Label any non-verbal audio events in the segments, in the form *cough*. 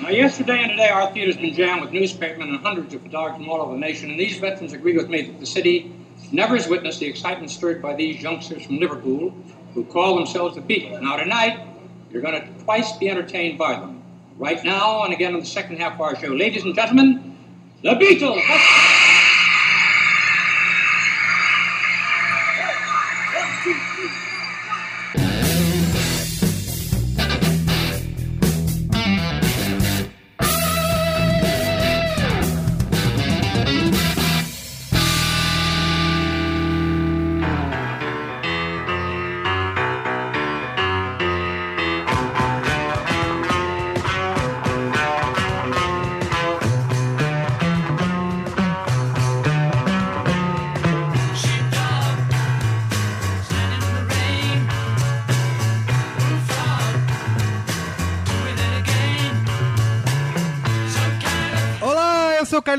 Now, yesterday and today, our theater's been jammed with newspapermen and hundreds of photographers from all over the nation, and these veterans agree with me that the city never has witnessed the excitement stirred by these youngsters from Liverpool who call themselves the Beatles. Now, tonight, you're going to twice be entertained by them. Right now, and again in the second half of our show. Ladies and gentlemen, the Beatles!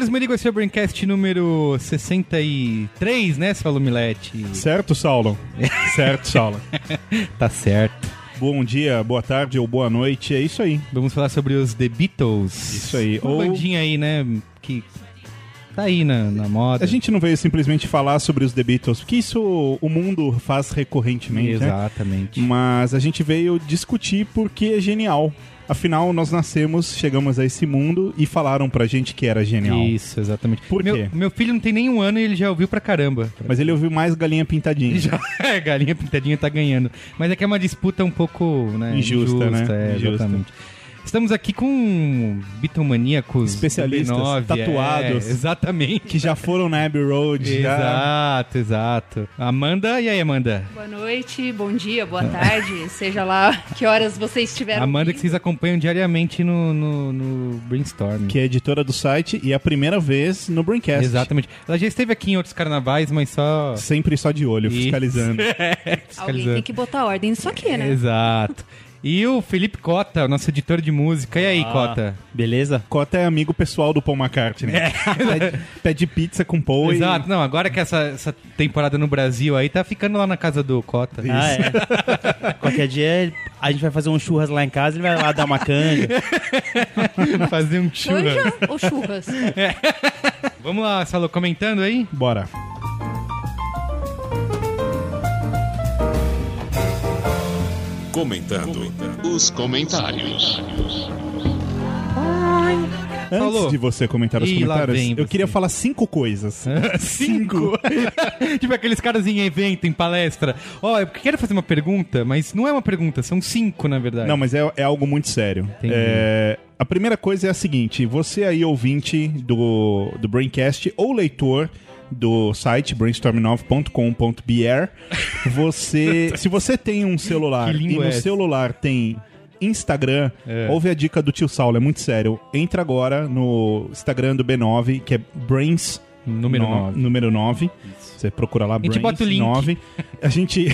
Eu sou o Carlos Merigo, esse é o Braincast número 63, né, Saulo Milete? Certo, Saulo? *laughs* certo, Saulo. Tá certo. Bom dia, boa tarde ou boa noite, é isso aí. Vamos falar sobre os The Beatles. Isso aí. Uma Ou- bandinha aí, né, que tá aí na, na moda. A gente não veio simplesmente falar sobre os The Beatles, porque isso o mundo faz recorrentemente, né? Exatamente. Mas a gente veio discutir porque é genial. Afinal, nós nascemos, chegamos a esse mundo e falaram pra gente que era genial. Isso, exatamente. Por meu, quê? Meu filho não tem nem um ano e ele já ouviu pra caramba. Mas ele ouviu mais galinha pintadinha. Já, *laughs* é, galinha pintadinha tá ganhando. Mas é que é uma disputa um pouco né, Injusta, né? É, Injusta. exatamente. Estamos aqui com bitomaníacos Especialistas, B9, tatuados. é, exatamente. Que já foram na Abbey Road. Já... Exato, exato. Amanda, e aí, Amanda? Boa noite, bom dia, boa tarde, *laughs* seja lá que horas vocês estiveram. Amanda que vocês acompanham diariamente no, no, no Brainstorm. Que é editora do site e é a primeira vez no Braincast. Exatamente. Ela já esteve aqui em outros carnavais, mas só... Sempre só de olho, Isso. fiscalizando. *laughs* Alguém tem que botar ordem nisso aqui, né? Exato. E o Felipe Cota, nosso editor de música. E aí, Ah, Cota? Beleza? Cota é amigo pessoal do Paul McCartney. Pede, pede pizza com Paul Exato. Não, agora que essa, essa temporada no Brasil aí tá ficando lá na casa do Cota. Ah, é. Qualquer dia a gente vai fazer um churras lá em casa, ele vai lá dar uma canja. *laughs* Fazer um churras. Canja ou churras? Vamos lá, Salo, comentando aí? e... Bora. Comentando os comentários. Antes Falou. de você comentar os Ih, lá comentários, vem eu você. queria falar cinco coisas. *laughs* Cinco? *laughs* tipo aqueles caras em evento, em palestra. Ó, eu quero fazer uma pergunta, mas não é uma pergunta, são cinco, na verdade. Não, mas é, é algo muito sério. Entendi. É, a primeira coisa é a seguinte: você aí, ouvinte do, do Braincast ou leitor do site brainstorm9.com.br, você, *laughs* se você tem um celular e no é celular tem Instagram, É. ouve a dica do tio Saulo, é muito sério. Entra agora no Instagram do B9, que é Brains Número no- nove. número 9. Você procura lá A gente bota o link. 9. A gente,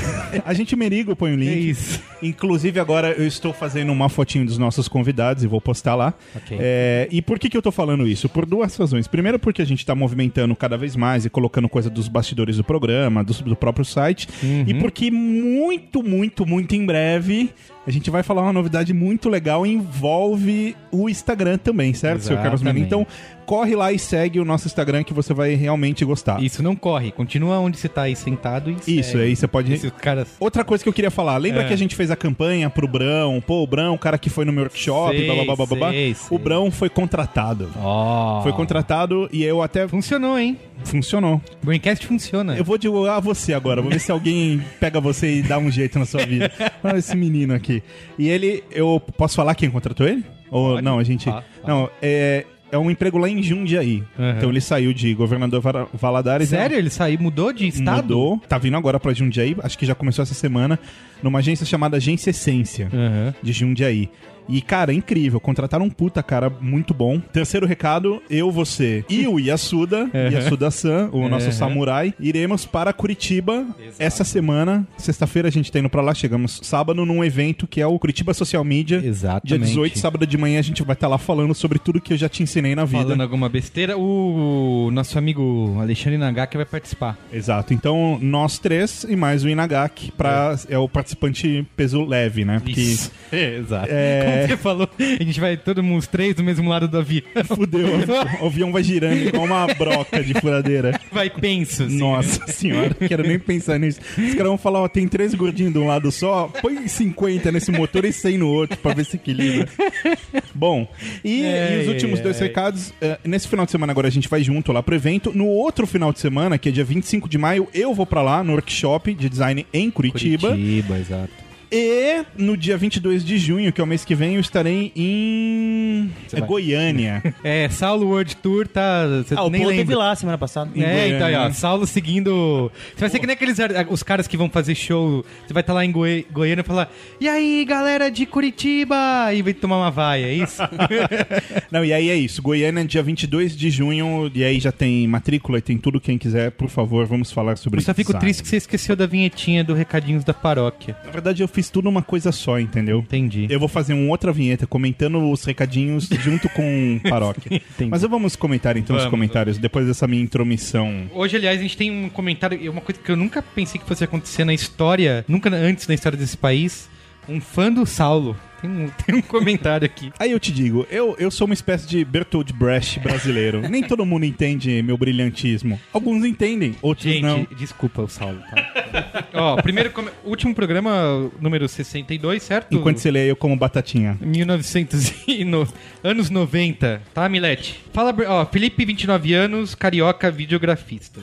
a gente merigo põe o link. É isso. Inclusive, agora eu estou fazendo uma fotinho dos nossos convidados e vou postar lá. Ok. É, e por que, que eu tô falando isso? Por duas razões. Primeiro, porque a gente está movimentando cada vez mais e colocando coisa dos bastidores do programa, do, do próprio site. Uhum. E porque muito, muito, muito em breve a gente vai falar uma novidade muito legal e envolve o Instagram também, certo, seu Carlos Menino? Exatamente. Então, corre lá e segue o nosso Instagram que você vai realmente gostar. Isso não corre, continua onde você tá aí sentado e Isso, segue. aí você pode Esses caras... Outra coisa que eu queria falar, lembra É. que a gente fez a campanha pro Brão? Pô, o Brão, o cara que foi no meu workshop, Sei, blá, blá, blá, blá, blá. sei. O Brão foi contratado. Ó. Foi contratado e eu até... Funcionou, hein? Funcionou. Braincast funciona. Eu vou divulgar você agora, vou ver se alguém *laughs* pega você e dá um jeito na sua vida. Olha esse menino aqui. E ele, eu posso falar quem contratou ele? Ou Pode. não, a gente... Fala, fala. Não, é... É um emprego lá em Jundiaí. Uhum. Então ele saiu de governador Valadares. né? Sério? Ele saiu, mudou de estado? Mudou. Tá vindo agora pra Jundiaí. Acho que já começou essa semana. Numa agência chamada Agência Essência. Aham. de Jundiaí. E, cara, incrível. Contrataram um puta cara muito bom. Terceiro recado, eu, você e o Yasuda, *laughs* Yasuda-san, o nosso Uhum. samurai, iremos para Curitiba essa semana. Sexta-feira a gente tá indo pra lá, chegamos sábado num evento que é o Curitiba Social Media. Exatamente. Dia 18, sábado de manhã, a gente vai estar lá falando sobre tudo que eu já te ensinei na vida. Falando alguma besteira, o nosso amigo Alexandre Nagaki vai participar. Exato. Então, nós três e mais o Inagaki pra, é. o participante peso leve, né? Porque É, *laughs* exato. É. É. Você falou, a gente vai todo mundo, os três do mesmo lado do avião. *laughs* Fudeu. O avião vai girando igual uma broca de furadeira. Vai penso. assim. Nossa senhora, quero nem pensar nisso. Os caras vão falar, ó, tem três gordinhos de um lado só, põe 50 nesse motor e 100 no outro pra ver se equilibra. Bom, e, Ai, e os últimos ai, dois recados, eh, nesse final de semana agora a gente vai junto lá pro evento. No outro final de semana, que é dia 25 de maio, eu vou pra lá no workshop de design em Curitiba. Curitiba, exato. E no dia 22 de junho, que é o mês que vem, eu estarei em Você é, vai. Goiânia. *laughs* É, Saulo World Tour tá. Você Ah, o nem lembra. teve lá semana passada. Em É, então, aí, ó, Goiânia. Saulo seguindo. Você vai ser que nem aqueles os caras que vão fazer show. Você vai estar lá em Goi... Goiânia e falar: E aí, galera de Curitiba? E vai tomar uma vaia, é isso? *laughs* Não, e aí é isso. Goiânia, dia 22 de junho, e aí já tem matrícula e tem tudo. Quem quiser, por favor, vamos falar sobre Eu só fico design. triste que você esqueceu da vinhetinha do Recadinhos da Paróquia. Na verdade, eu fiz tudo uma coisa só, entendeu? Entendi. Eu vou fazer uma outra vinheta comentando os recadinhos junto com *laughs* paróquia. Entendi. Mas vamos comentar então os Vamos. comentários depois dessa minha intromissão. Hoje, aliás, a gente tem um comentário, e uma coisa que eu nunca pensei que fosse acontecer na história, nunca antes na história desse país. Um fã do Saulo. Tem um, *laughs* tem um comentário aqui. Aí eu te digo, eu, eu sou uma espécie de Bertold Brecht brasileiro. Nem todo mundo entende meu brilhantismo. Alguns entendem, outros Gente, não. desculpa o Saulo, tá? *laughs* Ó, primeiro, come- último programa, número 62, certo? Enquanto você lê, eu como batatinha. 1900 e no, anos 90, tá, Milete? Fala, Ber- ó, Felipe, 29 anos, carioca, videografista.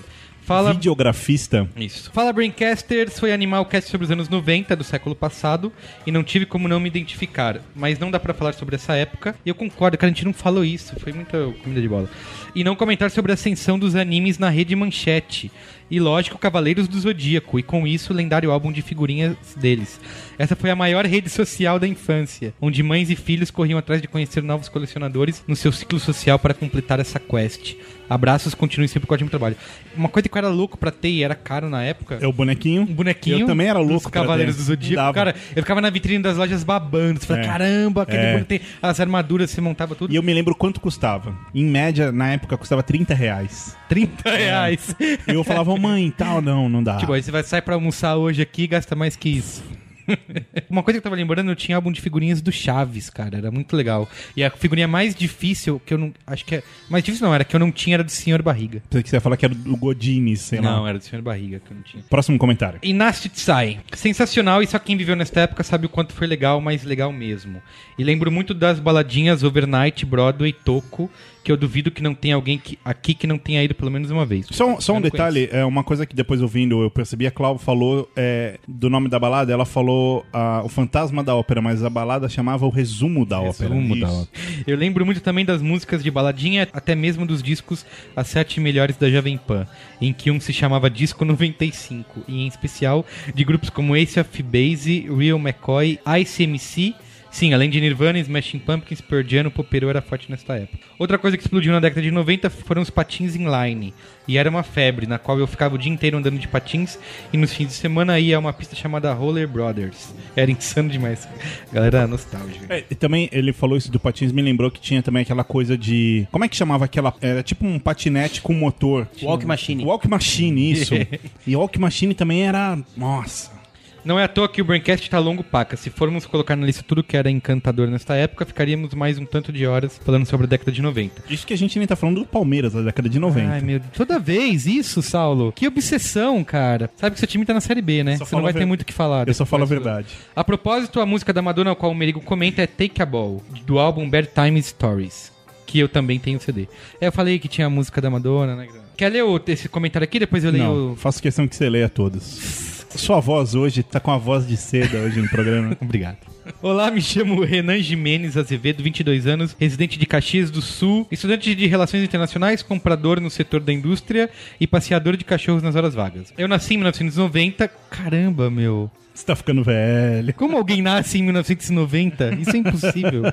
Fala, Videografista. isso. Fala, Braincasters, foi Animal Cast sobre os anos 90 do século passado e não tive como não me identificar, mas não dá pra falar sobre essa época. E eu concordo, cara, a gente não falou isso, foi muita comida de bola. E não comentar sobre a ascensão dos animes na rede manchete. E lógico, Cavaleiros do Zodíaco, e com isso o lendário álbum de figurinhas deles. Essa foi a maior rede social da infância, onde mães e filhos corriam atrás de conhecer novos colecionadores no seu ciclo social para completar essa quest. Abraços, continue sempre com o ótimo trabalho. Uma coisa que eu era louco pra ter e era caro na época. É o bonequinho. Um bonequinho. Eu também era louco pra Cavaleiros ter. do Zodíaco. Dava. Cara, eu ficava na vitrine das lojas babando. Você fala, É. caramba, aquele É. boneco tem as armaduras, você montava tudo. E eu me lembro quanto custava. Em média, na época, custava 30 reais. 30 reais. E eu falava, mãe, tal, não, não dá. Tipo, aí você vai sair pra almoçar hoje aqui e gasta mais que isso. *laughs* Uma coisa que eu tava lembrando, eu tinha álbum de figurinhas do Chaves, cara. Era muito legal. E a figurinha mais difícil, que eu não. Acho que é. Mais difícil não, era que eu não tinha, era do Senhor Barriga. Você ia falar que era do Godines, sei não, lá. era do Senhor Barriga que eu não tinha. Próximo comentário. Inasti Tsai. Sensacional e só quem viveu nesta época sabe o quanto foi legal, mas legal mesmo. E lembro muito das baladinhas Overnight, Broadway, Toco, que eu duvido que não tenha alguém que- aqui que não tenha ido pelo menos uma vez. Só, só um detalhe, é uma coisa que depois ouvindo eu percebi, a Clau falou é, do nome da balada, ela falou ah, o fantasma da ópera, mas a balada chamava o resumo da ópera. Resumo da Isso. ópera. Eu lembro muito também das músicas de baladinha, até mesmo dos discos As Sete Melhores da Jovem Pan, em que um se chamava Disco 95, e em especial de grupos como Ace of Base, Real McCoy, ICMC. Sim, além de Nirvana, Smashing Pumpkins, Pearl Jam, o Popero era forte nesta época. Outra coisa que explodiu na década de 90 foram os patins inline. E era uma febre, na qual eu ficava o dia inteiro andando de patins e nos fins de semana ia a uma pista chamada Roller Brothers. Era insano demais. Galera, nostálgica. É, e também ele falou isso do patins, me lembrou que tinha também aquela coisa de. Como é que chamava aquela. Era tipo um patinete com motor. Walk Machine. Walk Machine, isso. *laughs* e Walk Machine também era. Nossa. Não é à toa que o Braincast tá longo paca. Se formos colocar na lista tudo que era encantador nesta época, ficaríamos mais um tanto de horas falando sobre a década de 90. Isso que a gente nem tá falando do Palmeiras da década de 90. Ai, meu Deus. Toda vez isso, Saulo. Que obsessão, cara. Sabe que seu time tá na Série B, né? Só Você não vai a ter ver- muito o que falar. Eu só falo a verdade. A propósito, a música da Madonna, ao qual o Merigo comenta, é Take a Ball, do álbum Bad Times Stories, que eu também tenho CD. É, eu falei que tinha a música da Madonna, né? Quer ler esse comentário aqui? Depois eu leio Não, o... faço questão que você leia todos. Sua voz hoje tá com a voz de seda hoje no programa. *laughs* Obrigado. Olá, me chamo Renan Jimenez Azevedo, 22 anos, residente de Caxias do Sul, estudante de Relações Internacionais, comprador no setor da indústria e passeador de cachorros nas horas vagas. Eu nasci em 1990. Caramba, meu. Você tá ficando velho. Como alguém nasce em 1990? Isso é impossível. *laughs*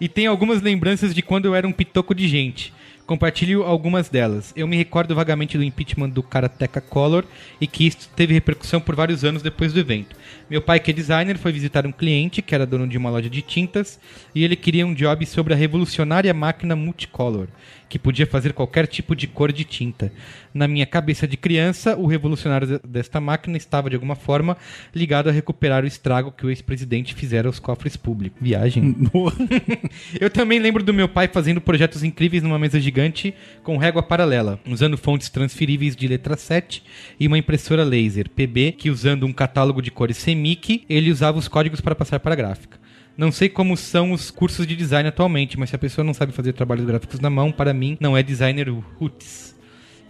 E tem algumas lembranças de quando eu era um pitoco de gente. Compartilho algumas delas. Eu me recordo vagamente do impeachment do Karateka Color e que isso teve repercussão por vários anos depois do evento. Meu pai, que é designer, foi visitar um cliente que era dono de uma loja de tintas e ele queria um job sobre a revolucionária máquina multicolor, que podia fazer qualquer tipo de cor de tinta. Na minha cabeça de criança, o revolucionário de- desta máquina estava de alguma forma ligado a recuperar o estrago que o ex-presidente fizera aos cofres públicos. Viagem. *laughs* Eu também lembro do meu pai fazendo projetos incríveis numa mesa gigante com régua paralela, usando fontes transferíveis de letra 7 e uma impressora laser PB, que usando um catálogo de cores CMYK, ele usava os códigos para passar para a gráfica. Não sei como são os cursos de design atualmente, mas se a pessoa não sabe fazer trabalhos gráficos na mão, para mim, não é designer roots.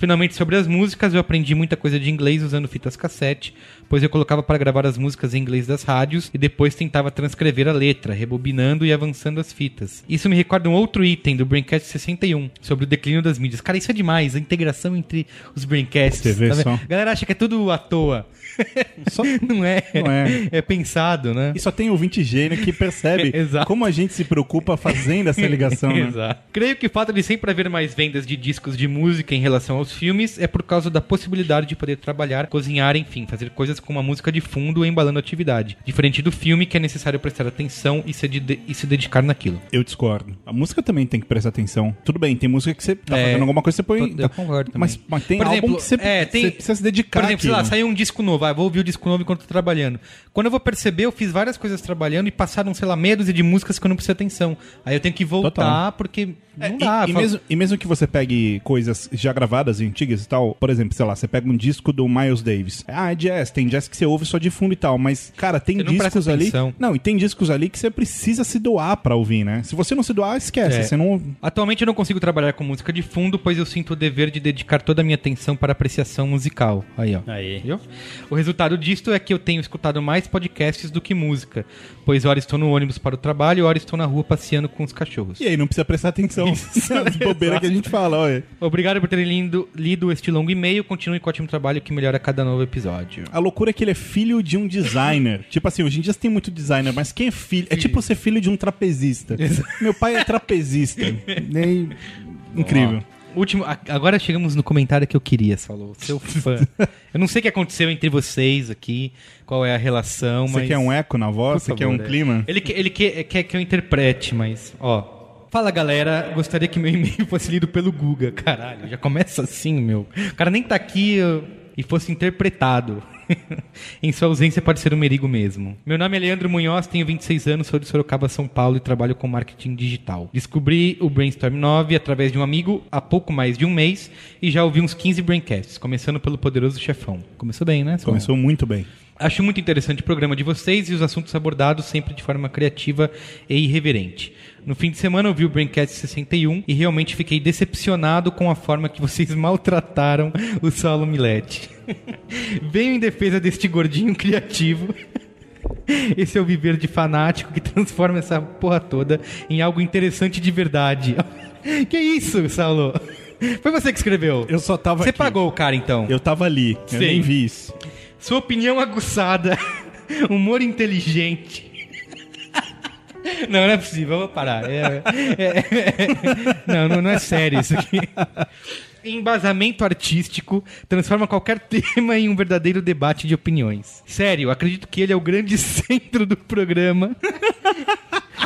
Finalmente, sobre as músicas, eu aprendi muita coisa de inglês usando fitas cassete, pois eu colocava para gravar as músicas em inglês das rádios e depois tentava transcrever a letra, rebobinando e avançando as fitas. Isso me recorda um outro item do Braincast 61, sobre o declínio das mídias. Cara, isso é demais, a integração entre os Braincasts. Tá galera acha que é tudo à toa. *laughs* Só- não é. Não é. É pensado, né? E só tem ouvinte gênio que percebe *laughs* como a gente se preocupa fazendo essa ligação, né? Exato. Creio que o fato de sempre haver mais vendas de discos de música em relação aos filmes é por causa da possibilidade de poder trabalhar, cozinhar, enfim, fazer coisas com uma música de fundo embalando a atividade. Diferente do filme, que é necessário prestar atenção e se, de- e se dedicar naquilo. Eu discordo. A música também tem que prestar atenção. Tudo bem, tem música que você tá É, fazendo alguma coisa, você põe. Eu concordo também. Mas, mas tem Por álbum exemplo, que você, é, tem- você precisa se dedicar Por exemplo, sei lá, saiu um disco novo, ah, vou ouvir o disco novo enquanto tô trabalhando. Quando eu vou perceber, eu fiz várias coisas trabalhando e passaram, sei lá, meia dúzia de músicas que eu não prestei atenção. Aí eu tenho que voltar, Total. porque não É, dá. e, e mesmo, e mesmo que você pegue coisas já gravadas e antigas e tal, por exemplo, sei lá, você pega um disco do Miles Davis. Ah, é jazz, tem jazz que você ouve só de fundo e tal, mas, cara, tem discos ali. atenção. Não, e tem discos ali que você precisa se doar pra ouvir, né? Se você não se doar, esquece. É. Você não. Atualmente eu não consigo trabalhar com música de fundo, pois eu sinto o dever de dedicar toda a minha atenção para a apreciação musical. Aí, ó. Aí. Viu? O resultado disto é que eu tenho escutado mais podcasts do que música, pois ora estou no ônibus para o trabalho, ora estou na rua passeando com os cachorros. E aí não precisa prestar atenção. *laughs* *laughs* As bobeiras que a gente fala, olha. Obrigado por terem lido, lido este longo e-mail. Continue com o ótimo trabalho que melhora a cada novo episódio. A loucura é que ele é filho de um designer. *laughs* tipo assim, hoje em dia você tem muito designer, mas quem é filho? É tipo ser filho de um trapezista. Meu pai é trapezista. Nem... Incrível. Último, agora chegamos no comentário que eu queria, falou. Seu fã. *laughs* eu não sei o que aconteceu entre vocês aqui, qual é a relação, Você mas. quer um eco na voz? Por Você quer um é. clima? Ele, que- ele que- quer que eu interprete, mas, ó. Fala galera, gostaria que meu e-mail fosse lido pelo Guga. Caralho, já começa assim, meu. O cara nem tá aqui eu- e fosse interpretado. *laughs* em sua ausência pode ser um merigo mesmo. Meu nome é Leandro Munhoz, tenho 26 anos, sou de Sorocaba, São Paulo e trabalho com marketing digital. Descobri o Brainstorm 9 através de um amigo há pouco mais de um mês e já ouvi uns 15 Braincasts, começando pelo Poderoso Chefão. Começou bem, né? Simão? Começou muito bem. Acho muito interessante o programa de vocês e os assuntos abordados sempre de forma criativa e irreverente. No fim de semana eu vi o Braincast 61 e realmente fiquei decepcionado com a forma que vocês *laughs* maltrataram o Saulo Milete. *laughs* Venho em defesa deste gordinho criativo. *laughs* Esse é o viver de fanático que transforma essa porra toda em algo interessante de verdade. Que isso, Saulo? Foi você que escreveu? Eu só tava Você aqui. pagou o cara então? Eu tava ali. Eu Sim. nem vi isso. Sua opinião aguçada, humor inteligente. *laughs* Não, não é possível, eu vou parar. É- é- é- não, não, é sério isso aqui. *laughs* Embasamento artístico transforma qualquer tema em um verdadeiro debate de opiniões. Sério, acredito que ele é o grande *laughs* centro do programa.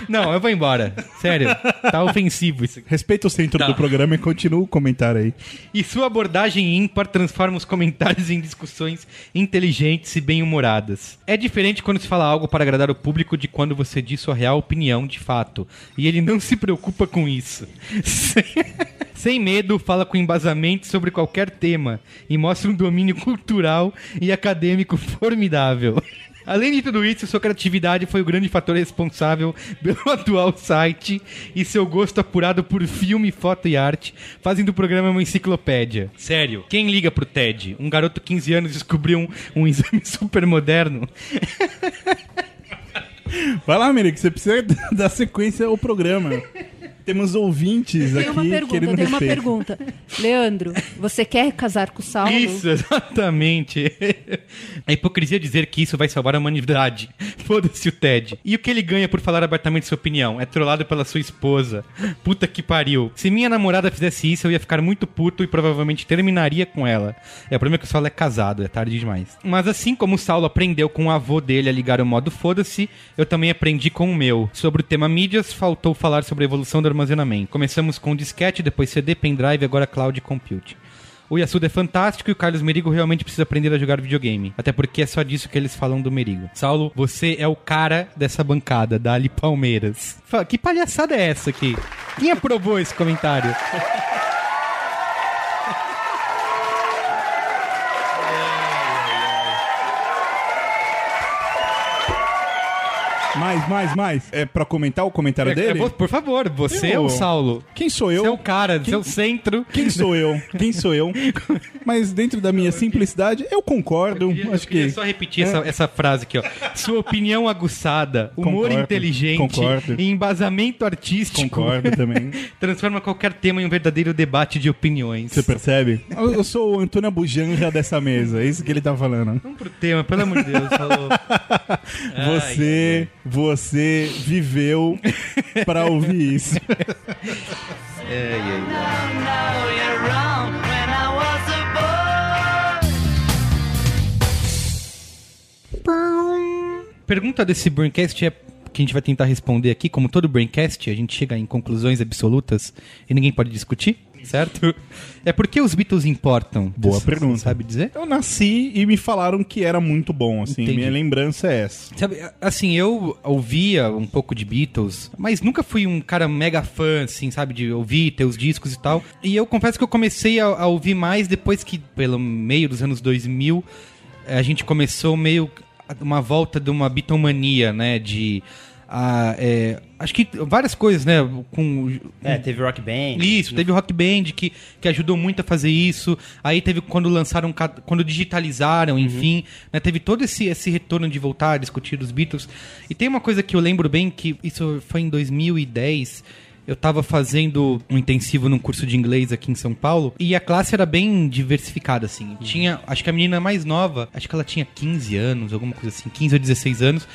Não, eu vou embora. Sério, tá ofensivo isso aqui. Respeita o centro Tá. do programa e continua o comentário aí. E sua abordagem ímpar transforma os comentários em discussões inteligentes e bem-humoradas. É diferente quando se fala algo para agradar o público de quando você diz sua real opinião de fato. E ele não se preocupa com isso. Sem medo, fala com embasamento sobre qualquer tema e mostra um domínio cultural e acadêmico formidável. Além de tudo isso, sua criatividade foi o grande fator responsável *laughs* pelo atual site e seu gosto apurado por filme, foto e arte fazem do programa uma enciclopédia. Sério, quem liga pro TED? Um garoto de 15 anos descobriu um, um exame *laughs* super moderno? Vai lá, Merico, você precisa *laughs* dar sequência ao programa. Temos ouvintes Tem aqui uma pergunta, querendo tem uma respeito. pergunta. Leandro, você quer casar com o Saulo? Isso, exatamente. A hipocrisia é dizer que isso vai salvar a humanidade. Foda-se o Ted. E o que ele ganha por falar abertamente sua opinião? É trollado pela sua esposa. Puta que pariu. Se minha namorada fizesse isso, eu ia ficar muito puto e provavelmente terminaria com ela. É, o problema é que o Saulo é casado, é tarde demais. Mas assim como o Saulo aprendeu com o avô dele a ligar o modo foda-se, eu também aprendi com o meu. Sobre o tema mídias, faltou falar sobre a evolução do armazenamento. Começamos com disquete, depois CD, pendrive, agora cloud computing. O Yasuda é fantástico e o Carlos Merigo realmente precisa aprender a jogar videogame. Até porque é só disso que eles falam do Merigo. Saulo, você é o cara dessa bancada, da Ali Palmeiras. Que palhaçada é essa aqui? Quem aprovou esse comentário? *laughs* Mais, mais, mais. É pra comentar o comentário É, dele? é por favor, você é Eu- o Saulo. Quem sou eu? Você é o cara, você é o centro. Quem sou eu? Quem sou eu? *laughs* Mas dentro da minha simplicidade, eu concordo. Eu acho queria que. só repetir essa, essa frase aqui, ó. Sua opinião aguçada, humor Concordo, inteligente concordo. e embasamento artístico Concordo também. *laughs* transforma qualquer tema em um verdadeiro debate de opiniões. Você percebe? Eu, eu sou o Antônio Abujanja dessa mesa, é isso que ele tá falando. Vamos pro tema, pelo amor de Deus. Falou. *laughs* Você, você viveu pra ouvir isso. Pergunta desse Braincast é que a gente vai tentar responder aqui, como todo Braincast, a gente chega em conclusões absolutas e ninguém pode discutir, certo? É por que os Beatles importam? Boa Você pergunta. Sabe dizer? Eu nasci e me falaram que era muito bom, assim. Entendi. Minha lembrança é essa. Sabe, assim, eu ouvia um pouco de Beatles, mas nunca fui um cara mega fã, assim, sabe, de ouvir, ter os discos e tal. E eu confesso que eu comecei a, a ouvir mais depois que, pelo meio dos anos 2000, eh, a gente começou meio uma volta de uma bitomania, né, de... ah, é, acho que várias coisas, né, com É, teve Rock Band. isso, teve o Rock Band que, que ajudou muito a fazer isso. Aí teve quando lançaram, quando digitalizaram, enfim, né, teve todo esse, esse retorno de voltar a discutir os Beatles. E tem uma coisa que eu lembro bem que isso foi em 2010. Eu tava fazendo um intensivo num curso de inglês aqui em São Paulo e a classe era bem diversificada, assim. Tinha, acho que a menina mais nova, acho que ela tinha 15 anos, alguma coisa assim, 15 ou 16 anos.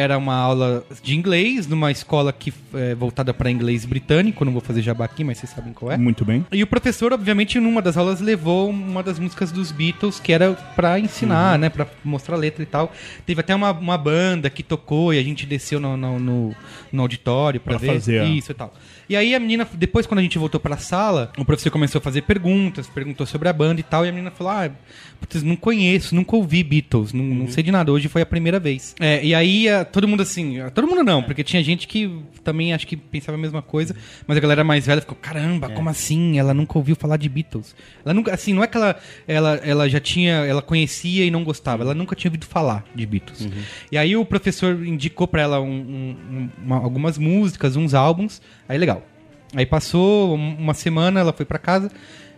Era uma aula de inglês numa escola que é voltada para inglês britânico, não vou fazer jabá aqui, mas vocês sabem qual é. Muito bem. E o professor, obviamente, numa das aulas levou uma das músicas dos Beatles, que era pra ensinar, Uhum. né? Pra mostrar a letra e tal. Teve até uma, uma banda que tocou e a gente desceu no, no, no- no auditório Pra ver fazer a- isso e tal. E aí a menina, depois quando a gente voltou pra sala, o professor começou a fazer perguntas, perguntou sobre a banda e tal, e a menina falou, ah, putz, não conheço, nunca ouvi Beatles, não, Uhum. não sei de nada, hoje foi a primeira vez. É, e aí ah, todo mundo assim, todo mundo não, porque tinha gente que também acho que pensava a mesma coisa, mas a galera mais velha ficou, caramba, como assim? Ela nunca ouviu falar de Beatles. Ela nunca, assim, não é que ela, ela, ela já tinha, ela conhecia e não gostava, ela nunca tinha ouvido falar de Beatles. E aí o professor indicou pra ela um- um- uma- algumas músicas, uns álbuns, aí legal. Aí passou um- uma semana, ela foi pra casa.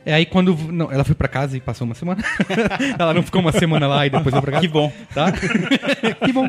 E aí quando. Não, ela foi pra casa e passou uma semana. *laughs* ela não ficou uma semana lá e depois foi pra *laughs* casa. Que bom. Tá? *laughs* que bom.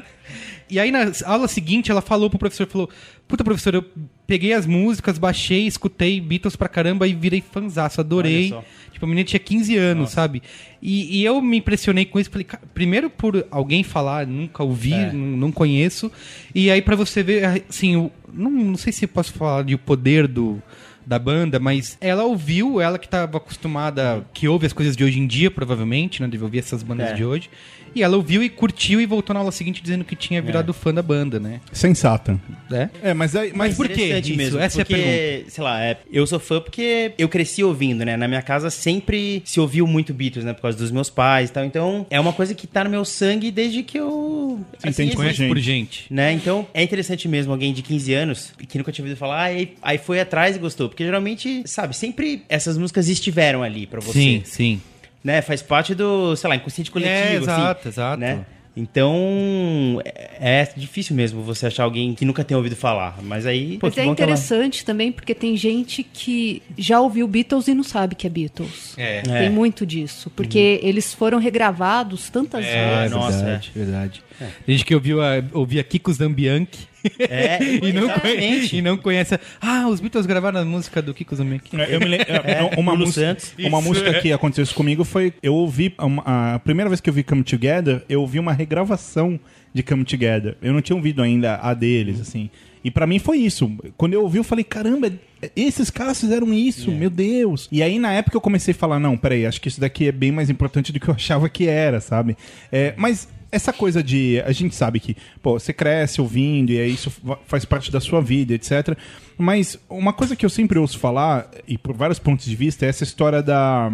E aí na aula seguinte ela falou pro professor, falou: Puta, professor, eu peguei as músicas, baixei, escutei Beatles pra caramba e virei fanzaço, adorei. Tipo, a menina tinha 15 anos, sabe? E, e eu me impressionei com isso. Falei, "Cara, primeiro por alguém falar, nunca ouvi, É. não conheço. E aí pra você ver, assim, o- não, não sei se eu posso falar de o poder do da banda, mas ela ouviu, ela que estava acostumada, que ouve as coisas de hoje em dia, provavelmente, né? Deve ouvir essas bandas É. de hoje. E ela ouviu e curtiu e voltou na aula seguinte dizendo que tinha virado fã da banda, né? Sensata. É? É, mas, aí, mas Mas por que Interessante isso? mesmo, Essa é a porque, sei lá, é, eu sou fã porque eu cresci ouvindo, né? Na minha casa sempre se ouviu muito Beatles, né? Por causa dos meus pais e tal. Então, é uma coisa que tá no meu sangue desde que eu... Você entende com a existe, gente. Por gente. Né? Então, é interessante mesmo alguém de 15 anos que nunca tinha ouvido falar, ah, aí, aí foi atrás e gostou. Porque geralmente, sabe, sempre essas músicas estiveram ali pra você. Sim, sim. Né? Faz parte do, sei lá, inconsciente coletivo. É, assim, exato, exato. Né? Então, é, é difícil mesmo você achar alguém que nunca tenha ouvido falar. Mas aí, pô, Mas é que ela- interessante também porque tem gente que já ouviu Beatles e não sabe que é Beatles. É. Tem muito disso. Porque eles foram regravados tantas É, vezes. nossa, verdade, verdade. Tem gente que ouviu a, ouvia Kikos Dambianchi É, *laughs* e, não conhece, e não conhece. Ah, os Beatles gravaram a música do Kiko Zumek. É, Eu me lembro, é, uma, Lulu música, uma música é. que aconteceu isso comigo foi. Eu ouvi. uma- a primeira vez que eu vi Come Together, eu ouvi uma regravação de Come Together. Eu não tinha ouvido ainda a deles, assim. E pra mim foi isso. Quando eu ouvi, eu falei: caramba, esses caras fizeram isso, meu Deus. E aí na época eu comecei a falar: não, peraí, acho que isso daqui é bem mais importante do que eu achava que era, sabe? É, mas essa coisa de. A gente sabe que, pô, você cresce ouvindo e aí isso fa- faz parte da sua vida, etc. Mas uma coisa que eu sempre ouço falar, e por vários pontos de vista, é essa história da.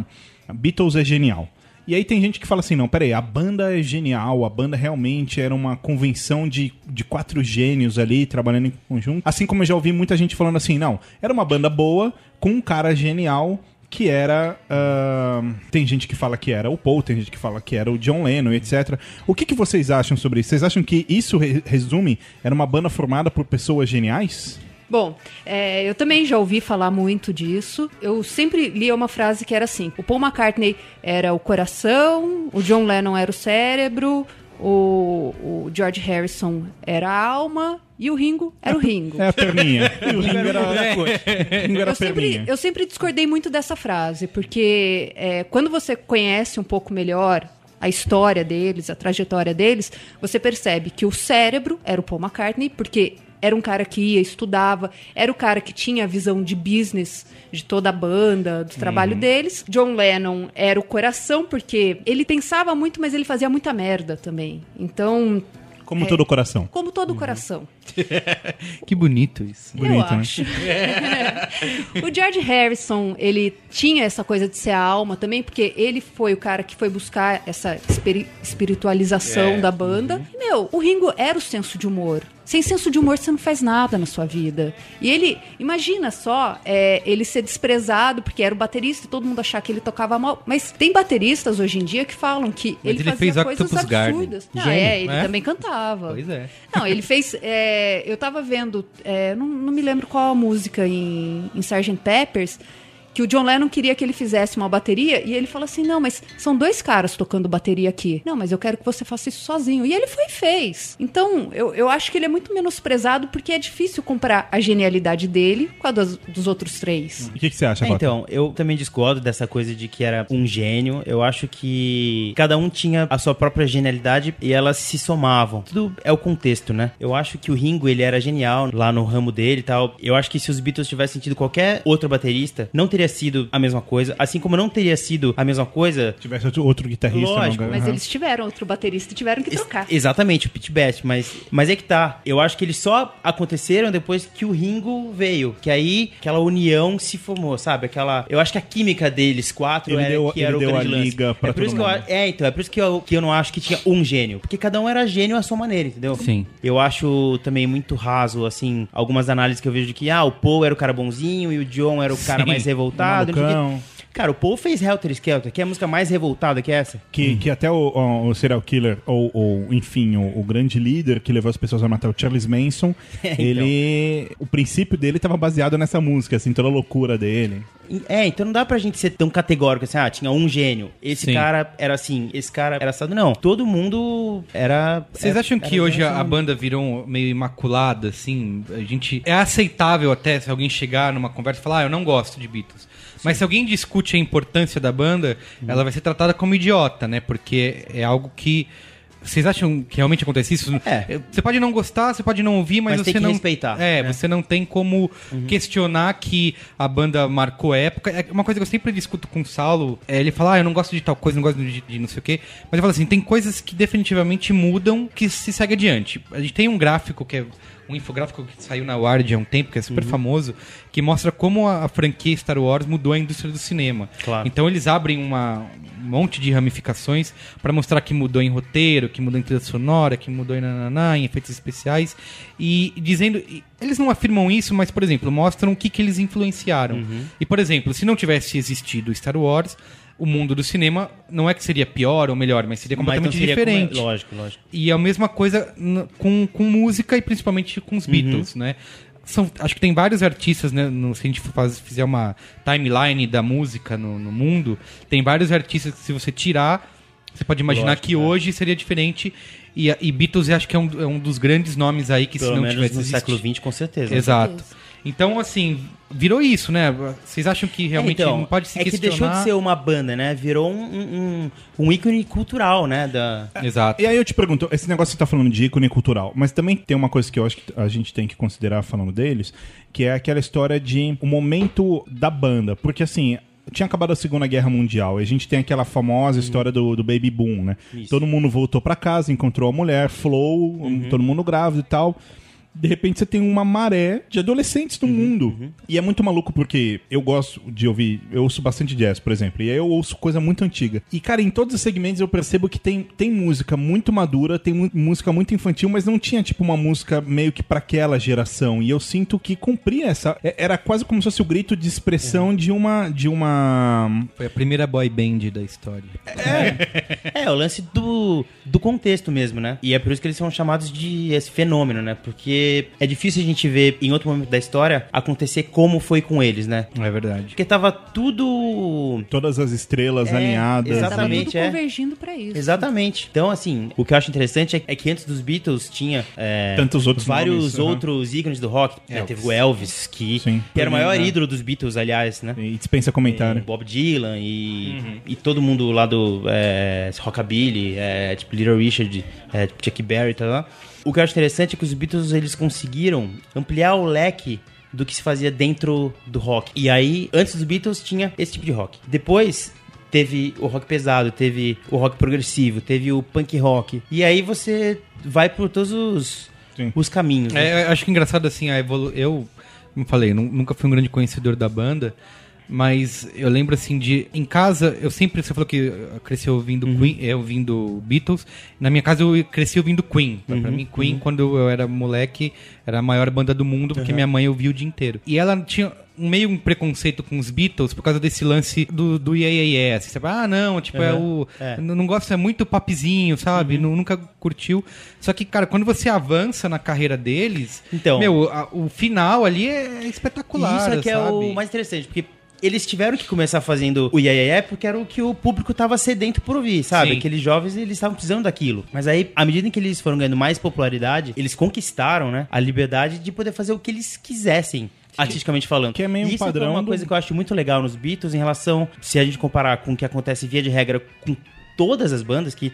Beatles é genial. E aí tem gente que fala assim, não, peraí, a banda é genial, a banda realmente era uma convenção de, de quatro gênios ali, trabalhando em conjunto. Assim como eu já ouvi muita gente falando assim, não, era uma banda boa, com um cara genial, que era... ah, tem gente que fala que era o Paul, tem gente que fala que era o John Lennon, etc. O que, que vocês acham sobre isso? Vocês acham que isso re- resume, era uma banda formada por pessoas geniais? Bom, é, eu também já ouvi falar muito disso. Eu sempre lia uma frase que era assim: o Paul McCartney era o coração, o John Lennon era o cérebro, o, o George Harrison era a alma e o Ringo era o Ringo. É a perninha. E *laughs* o Ringo era, Ringo era a Eu sempre, perninha. eu sempre discordei muito dessa frase, porque é, quando você conhece um pouco melhor a história deles, a trajetória deles, você percebe que o cérebro era o Paul McCartney, porque era um cara que ia, estudava, era o cara que tinha a visão de business de toda a banda, do trabalho deles. John Lennon era o coração, porque ele pensava muito, mas ele fazia muita merda também. Então, Como todo coração. como todo coração. *laughs* Que bonito isso. Bonito, eu né? acho. *laughs* o George Harrison, ele tinha essa coisa de ser a alma também, porque ele foi o cara que foi buscar essa espiri- espiritualização da banda. E, meu, o Ringo era o senso de humor. Sem senso de humor, você não faz nada na sua vida. E ele, imagina só, é, ele ser desprezado porque era o baterista e todo mundo achar que ele tocava mal. Mas tem bateristas hoje em dia que falam que ele, ele fazia fez coisas Octopus Garden. absurdas. Gênio, é, ele né? também cantava. Pois é. Não, ele fez. é, eu tava vendo, é, não, não me lembro qual a música em, em Sgt. Peppers, que o John Lennon queria que ele fizesse uma bateria e ele falou assim: não, mas são dois caras tocando bateria aqui. Não, mas eu quero que você faça isso sozinho. E ele foi e fez. Então, eu, eu acho que ele é muito menosprezado porque é difícil comparar a genialidade dele com a dos, dos outros três. E o que, que você acha, É, então, eu também discordo dessa coisa de que era um gênio. Eu acho que cada um tinha a sua própria genialidade e elas se somavam. Tudo é o contexto, né? Eu acho que o Ringo, ele era genial lá no ramo dele e tal. Eu acho que se os Beatles tivessem tido qualquer outro baterista, não teria sido a mesma coisa. Assim como não teria sido a mesma coisa... Se tivesse outro, outro guitarrista... Lógico, não- Mas Aham. eles tiveram outro baterista e tiveram que Ex- trocar. Exatamente, o Pit Best, mas, mas é que tá. Eu acho que eles só aconteceram depois que o Ringo veio. Que aí aquela união se formou, sabe? Aquela. Eu acho que a química deles quatro Ele era deu- que ele era o deu grande a lance. liga pra é por todo isso que eu, É, então, é por isso que eu, que eu não acho que tinha um gênio. Porque cada um era gênio à sua maneira, entendeu? Sim. Eu acho também muito raso, assim, algumas análises que eu vejo de que, ah, o Paul era o cara bonzinho e o John era o cara Sim, mais revoltado. Não sei o quê. malucão. Cara, o Paul fez Helter Skelter, que é a música mais revoltada que essa. Que, que até o, o- o serial killer, ou, ou, enfim, o, o grande líder que levou as pessoas a matar o Charles Manson, *laughs* É, então. ele. O princípio dele estava baseado nessa música, assim, toda a loucura dele. É, então não dá pra gente ser tão categórico assim, ah, tinha um gênio. Esse Sim. cara era assim, esse cara era assado. Não, todo mundo era. Vocês era- acham que era hoje a, assim. a banda virou meio imaculada, assim? A gente. É aceitável até se alguém chegar numa conversa e falar, ah, eu não gosto de Beatles. Mas se alguém discute a importância da banda, Uhum. ela vai ser tratada como idiota, né? Porque é algo que. Vocês acham que realmente acontece isso? É. Você pode não gostar, você pode não ouvir, mas, Mas você tem que não. respeitar, É, né? você não tem como questionar que a banda marcou época. É uma coisa que eu sempre discuto com o Saulo. É, ele fala, ah, eu não gosto de tal coisa, não gosto de, de não sei o quê. Mas eu falo assim, tem coisas que definitivamente mudam que se segue adiante. A gente tem um gráfico que é um infográfico que saiu na Ward há um tempo, que é super famoso, que mostra como a, a franquia Star Wars mudou a indústria do cinema. Claro. Então eles abrem uma, um monte de ramificações para mostrar que mudou em roteiro, que mudou em trilha sonora, que mudou em nananá, em efeitos especiais. E dizendo. e Eles não afirmam isso, mas, por exemplo, mostram o que, que eles influenciaram. E, por exemplo, se não tivesse existido Star Wars, o mundo do cinema não é que seria pior ou melhor, mas seria Mas completamente seria como- diferente. Lógico, lógico. E é a mesma coisa com, com música e principalmente com os Beatles, né? São, acho que tem vários artistas, né? no- se a gente faz- fizer uma timeline da música no, no mundo, tem vários artistas que se você tirar, você pode imaginar Lógico, que é. hoje seria diferente. E, e Beatles eu acho que é um, é um dos grandes nomes aí que Pelo se não menos tivesse no existido- século XX, com certeza. Exato. Então, assim, virou isso, né? Vocês acham que realmente É, então, não pode se é que questionar? deixou de ser uma banda, né? Virou um, um, um, ícone cultural, né? Da... Exato. E aí eu te pergunto, esse negócio que você tá falando de ícone cultural, mas também tem uma coisa que eu acho que a gente tem que considerar falando deles, que é aquela história de o momento da banda. Porque assim. Tinha acabado a Segunda Guerra Mundial e a gente tem aquela famosa história do, do Baby Boom, né? Isso. Todo mundo voltou pra casa, encontrou a mulher, flow, todo mundo grávido e tal. De repente você tem uma maré de adolescentes no mundo. E é muito maluco porque eu gosto de ouvir, eu ouço bastante jazz, por exemplo, e aí eu ouço coisa muito antiga. E cara, em todos os segmentos eu percebo que tem, tem música muito madura, tem mu- música muito infantil, mas não tinha tipo uma música meio que pra aquela geração. E eu sinto que cumpria essa, é- era quase como se fosse o grito de expressão de uma de uma Foi a primeira boy band da história. É, o lance do, do contexto mesmo, né? E é por isso que eles são chamados de esse fenômeno, né? Porque é difícil a gente ver em outro momento da história acontecer como foi com eles, né? É verdade. Porque tava tudo. todas as estrelas É, alinhadas. exatamente. Tava tudo é. convergindo pra isso. Exatamente. Então, assim, o que eu acho interessante é, é que antes dos Beatles tinha é, Tantos outros vários nomes, outros ícones do rock. né? Teve o Elvis, que, Sim. que era o maior né? ídolo dos Beatles, aliás, né? E dispensa comentário. E Bob Dylan e, e todo mundo lá do é, Rockabilly, é, tipo Little Richard, é, tipo Chuck Berry e tal. O que eu acho interessante é que os Beatles eles conseguiram ampliar o leque do que se fazia dentro do rock. E aí, antes dos Beatles tinha esse tipo de rock. Depois teve o rock pesado, teve o rock progressivo, teve o punk rock. E aí você vai por todos os, Sim. os caminhos. né? É, eu acho que engraçado assim, a evolu... eu, como falei, nu- nunca fui um grande conhecedor da banda, mas eu lembro assim de em casa, eu sempre você falou que eu cresci ouvindo Queen, é, ouvindo Beatles. Na minha casa eu cresci ouvindo Queen. Pra, pra mim Queen quando eu era moleque era a maior banda do mundo porque minha mãe ouvia o dia inteiro. E ela tinha meio um preconceito com os Beatles por causa desse lance do, do yeah, yeah, yeah. Assim, sabe? Ah, não, tipo, é o. É. N- Não gosta, é muito popzinho, sabe? Nu- Nunca curtiu. Só que, cara, quando você avança na carreira deles, Então. meu, a- o final ali é espetacular. Isso é que é sabe? o mais interessante, porque eles tiveram que começar fazendo o Iaiaia porque era o que o público tava sedento por ouvir, sabe? Sim. Aqueles jovens, eles estavam precisando daquilo. Mas aí, à medida em que eles foram ganhando mais popularidade, eles conquistaram, né, a liberdade de poder fazer o que eles quisessem. Artisticamente falando. que é meio Isso padrão é uma do- coisa que eu acho muito legal nos Beatles em relação, se a gente comparar com o que acontece via de regra com todas as bandas que,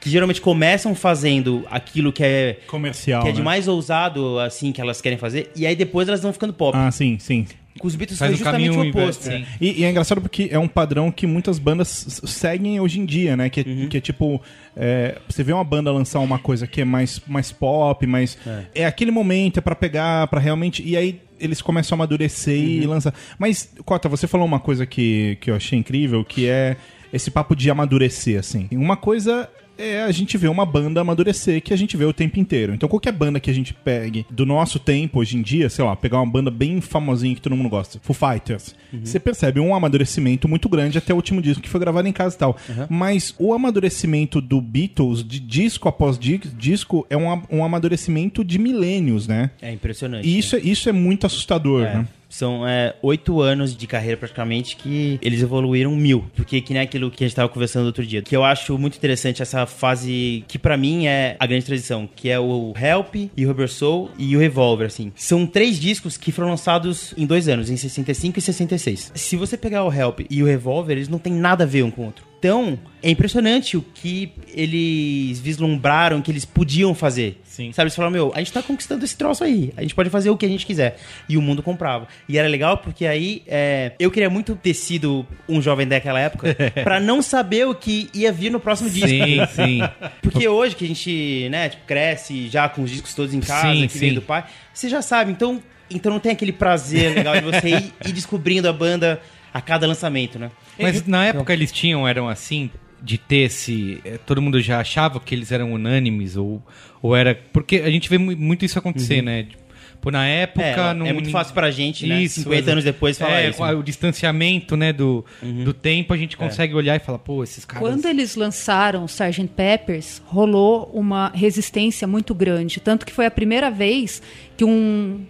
que geralmente começam fazendo aquilo que é Comercial. que é de né? mais ousado, assim, que elas querem fazer, e aí depois elas vão ficando pop. Ah, sim, sim. Com os Beatles Faz foi justamente o caminho oposto. inverso. E, e é engraçado porque é um padrão que muitas bandas seguem hoje em dia, né? Que, é- Uhum. que é tipo. é, você vê uma banda lançar uma coisa que é mais, mais pop, mas. É. aquele momento, é pra pegar, pra realmente. E aí eles começam a amadurecer Uhum. e lançar. Mas, Cota, você falou uma coisa que, que eu achei incrível, que é esse papo de amadurecer, assim. Uma coisa. É a gente vê uma banda amadurecer que a gente vê o tempo inteiro. Então, qualquer banda que a gente pegue do nosso tempo hoje em dia, sei lá, pegar uma banda bem famosinha que todo mundo gosta, Foo Fighters, você percebe um amadurecimento muito grande até o último disco que foi gravado em casa e tal. Mas o amadurecimento do Beatles, de disco após di- disco, é um, um amadurecimento de milênios, né? É impressionante. E isso, é- isso é muito assustador, É. né? São é, oito anos de carreira praticamente que eles evoluíram mil. Porque que nem aquilo que a gente tava conversando outro dia. Que eu acho muito interessante essa fase que pra mim é a grande transição. Que é o Help e o Rubber Soul e o Revolver, assim. São três discos que foram lançados em dois anos, em 65 e 66. Se você pegar o Help e o Revolver, eles não têm nada a ver um com o outro. Então, é impressionante o que eles vislumbraram que eles podiam fazer. Sim. Sabe, eles falaram, meu, a gente tá conquistando esse troço aí. A gente pode fazer o que a gente quiser. E o mundo comprava. E era legal porque aí é, eu queria muito ter sido um jovem daquela época *laughs* pra não saber o que ia vir no próximo disco. Sim, sim. *laughs* Porque hoje que a gente, né, tipo, cresce já com os discos todos em casa, Sim, que vem do pai, você já sabe. Então, então não tem aquele prazer legal de você ir, *laughs* ir descobrindo a banda a cada lançamento, né? Mas na época eles tinham, eram assim, de ter esse. eh, Todo mundo já achava que eles eram unânimes, ou, ou era. Porque a gente vê mu- muito isso acontecer, né? Tipo, na época. É, não- é muito fácil pra gente, né? 50 exato. anos depois falar é, isso. a- O distanciamento, né, do, do tempo, a gente consegue olhar e falar, pô, esses caras. Quando eles lançaram o Sgt. Peppers, rolou uma resistência muito grande. Tanto que foi a primeira vez que um,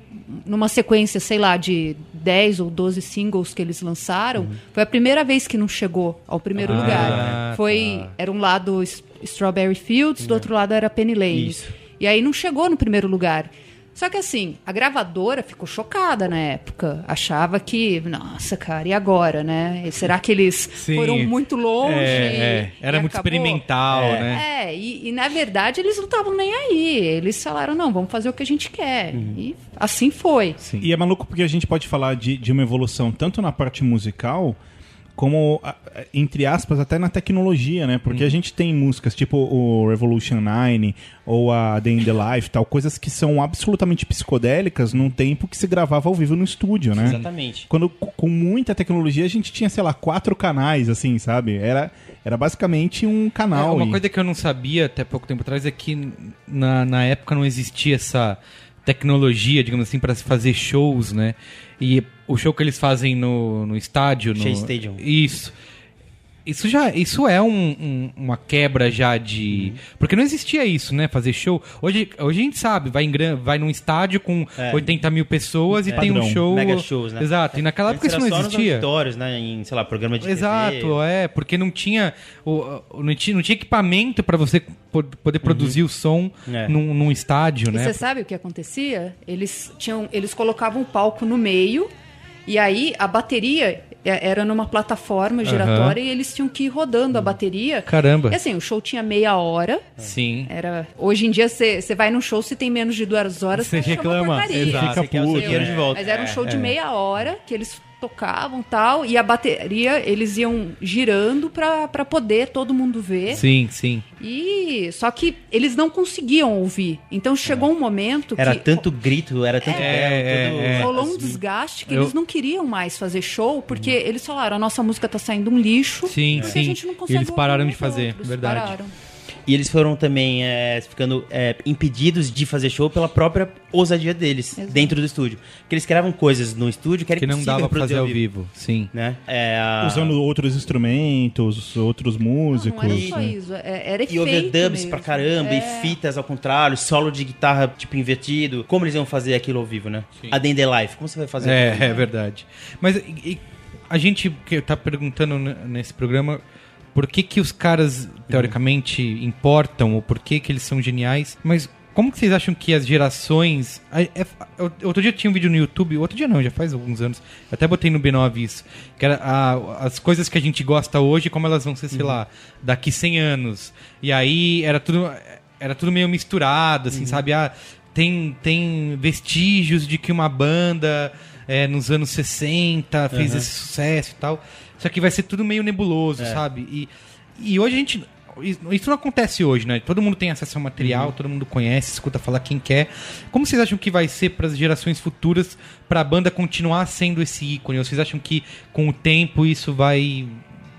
numa sequência, sei lá, de 10 ou 12 singles que eles lançaram, foi a primeira vez que não chegou ao primeiro Ah, lugar. Foi, era um lado Strawberry Fields, do outro lado era Penny Lane. Isso. E aí não chegou no primeiro lugar. Só que assim, a gravadora ficou chocada na época. Achava que, nossa, cara, e agora, né? E será que eles Sim. foram muito longe? É, é. Era muito acabou? experimental, né? É, e, e, na verdade eles não estavam nem aí. Eles falaram, não, vamos fazer o que a gente quer. Uhum. E assim foi. E é maluco porque a gente pode falar de, de uma evolução tanto na parte musical como, entre aspas, até na tecnologia, né? Porque a gente tem músicas tipo o Revolution 9 ou a Day in the Life, tal, coisas que são absolutamente psicodélicas num tempo que se gravava ao vivo no estúdio, né? Exatamente. Quando com muita tecnologia a gente tinha, sei lá, quatro canais, assim, sabe? Era, era basicamente um É, canal. uma e- coisa que eu não sabia até pouco tempo atrás é que na, na época não existia essa tecnologia, digamos assim, para se fazer shows, né? E o show que eles fazem no, no estádio, no Shea Stadium. Isso. Isso já, isso é um- um- uma quebra já de, porque não existia isso, né? Fazer show. Hoje, hoje a gente sabe, vai em gran- vai num estádio com É. 80 mil pessoas e tem um show. Mega shows, né? Exato. E naquela época Antes isso não só nos existia. auditórios, né? Em, sei lá, programa de TV. Exato, é, porque não tinha, o, o- não tinha, não tinha equipamento para você po- poder produzir o som É. num, num estádio, E né? você sabe o que acontecia? Eles tinham, eles colocavam um palco no meio e aí a bateria é- era numa plataforma giratória e eles tinham que ir rodando a bateria. Caramba. E assim, o show tinha meia hora. Sim. Era, hoje em dia, você vai num show, se tem menos de duas horas, Você reclama. Fica Você seu puto, dinheiro né? de volta. Mas era um show de é. meia hora que eles tocavam tal e a bateria eles iam girando pra pra poder todo mundo ver. Sim, sim. E só que eles não conseguiam ouvir. Então chegou um momento Era que tanto grito, era tanto É, tudo, é, é. rolou um assim. desgaste que Eu- eles não queriam mais fazer show, porque eles falaram, a nossa música tá saindo um lixo. Sim, sim. A gente não E consegue eles pararam ouvir de fazer, outros. verdade. Pararam. E eles foram também é, ficando é, impedidos de fazer show pela própria ousadia deles Exato. dentro do estúdio. Porque eles criavam coisas no estúdio que era Que não dava pra fazer ao vivo. Sim. Né? É, a- Usando outros instrumentos, outros músicos. Não, não era só isso, é- era E efeito overdubs mesmo. pra caramba, É. e fitas ao contrário, solo de guitarra, tipo, invertido. Como eles iam fazer aquilo ao vivo, né? A Day Life, como você vai fazer É, aquilo? é verdade. Mas e- e a gente que tá perguntando nesse programa por que que os caras teoricamente importam ou por que que eles são geniais, mas como que vocês acham que as gerações. é- eu- outro dia tinha um vídeo no YouTube, outro dia não, já faz alguns anos. eu Até botei no B9 isso. Que era a- as coisas que a gente gosta hoje, como elas vão ser, sei lá, daqui 100 anos. E aí era tudo. Era tudo meio misturado, assim, sabe? Ah, tem, tem vestígios de que uma banda é, nos anos 60 fez esse sucesso e tal. Só que vai ser tudo meio nebuloso, sabe? E, e hoje a gente. Isso não acontece hoje, né? Todo mundo tem acesso ao material, todo mundo conhece, escuta falar quem quer. Como vocês acham que vai ser para as gerações futuras para a banda continuar sendo esse ícone? Ou vocês acham que com o tempo isso vai,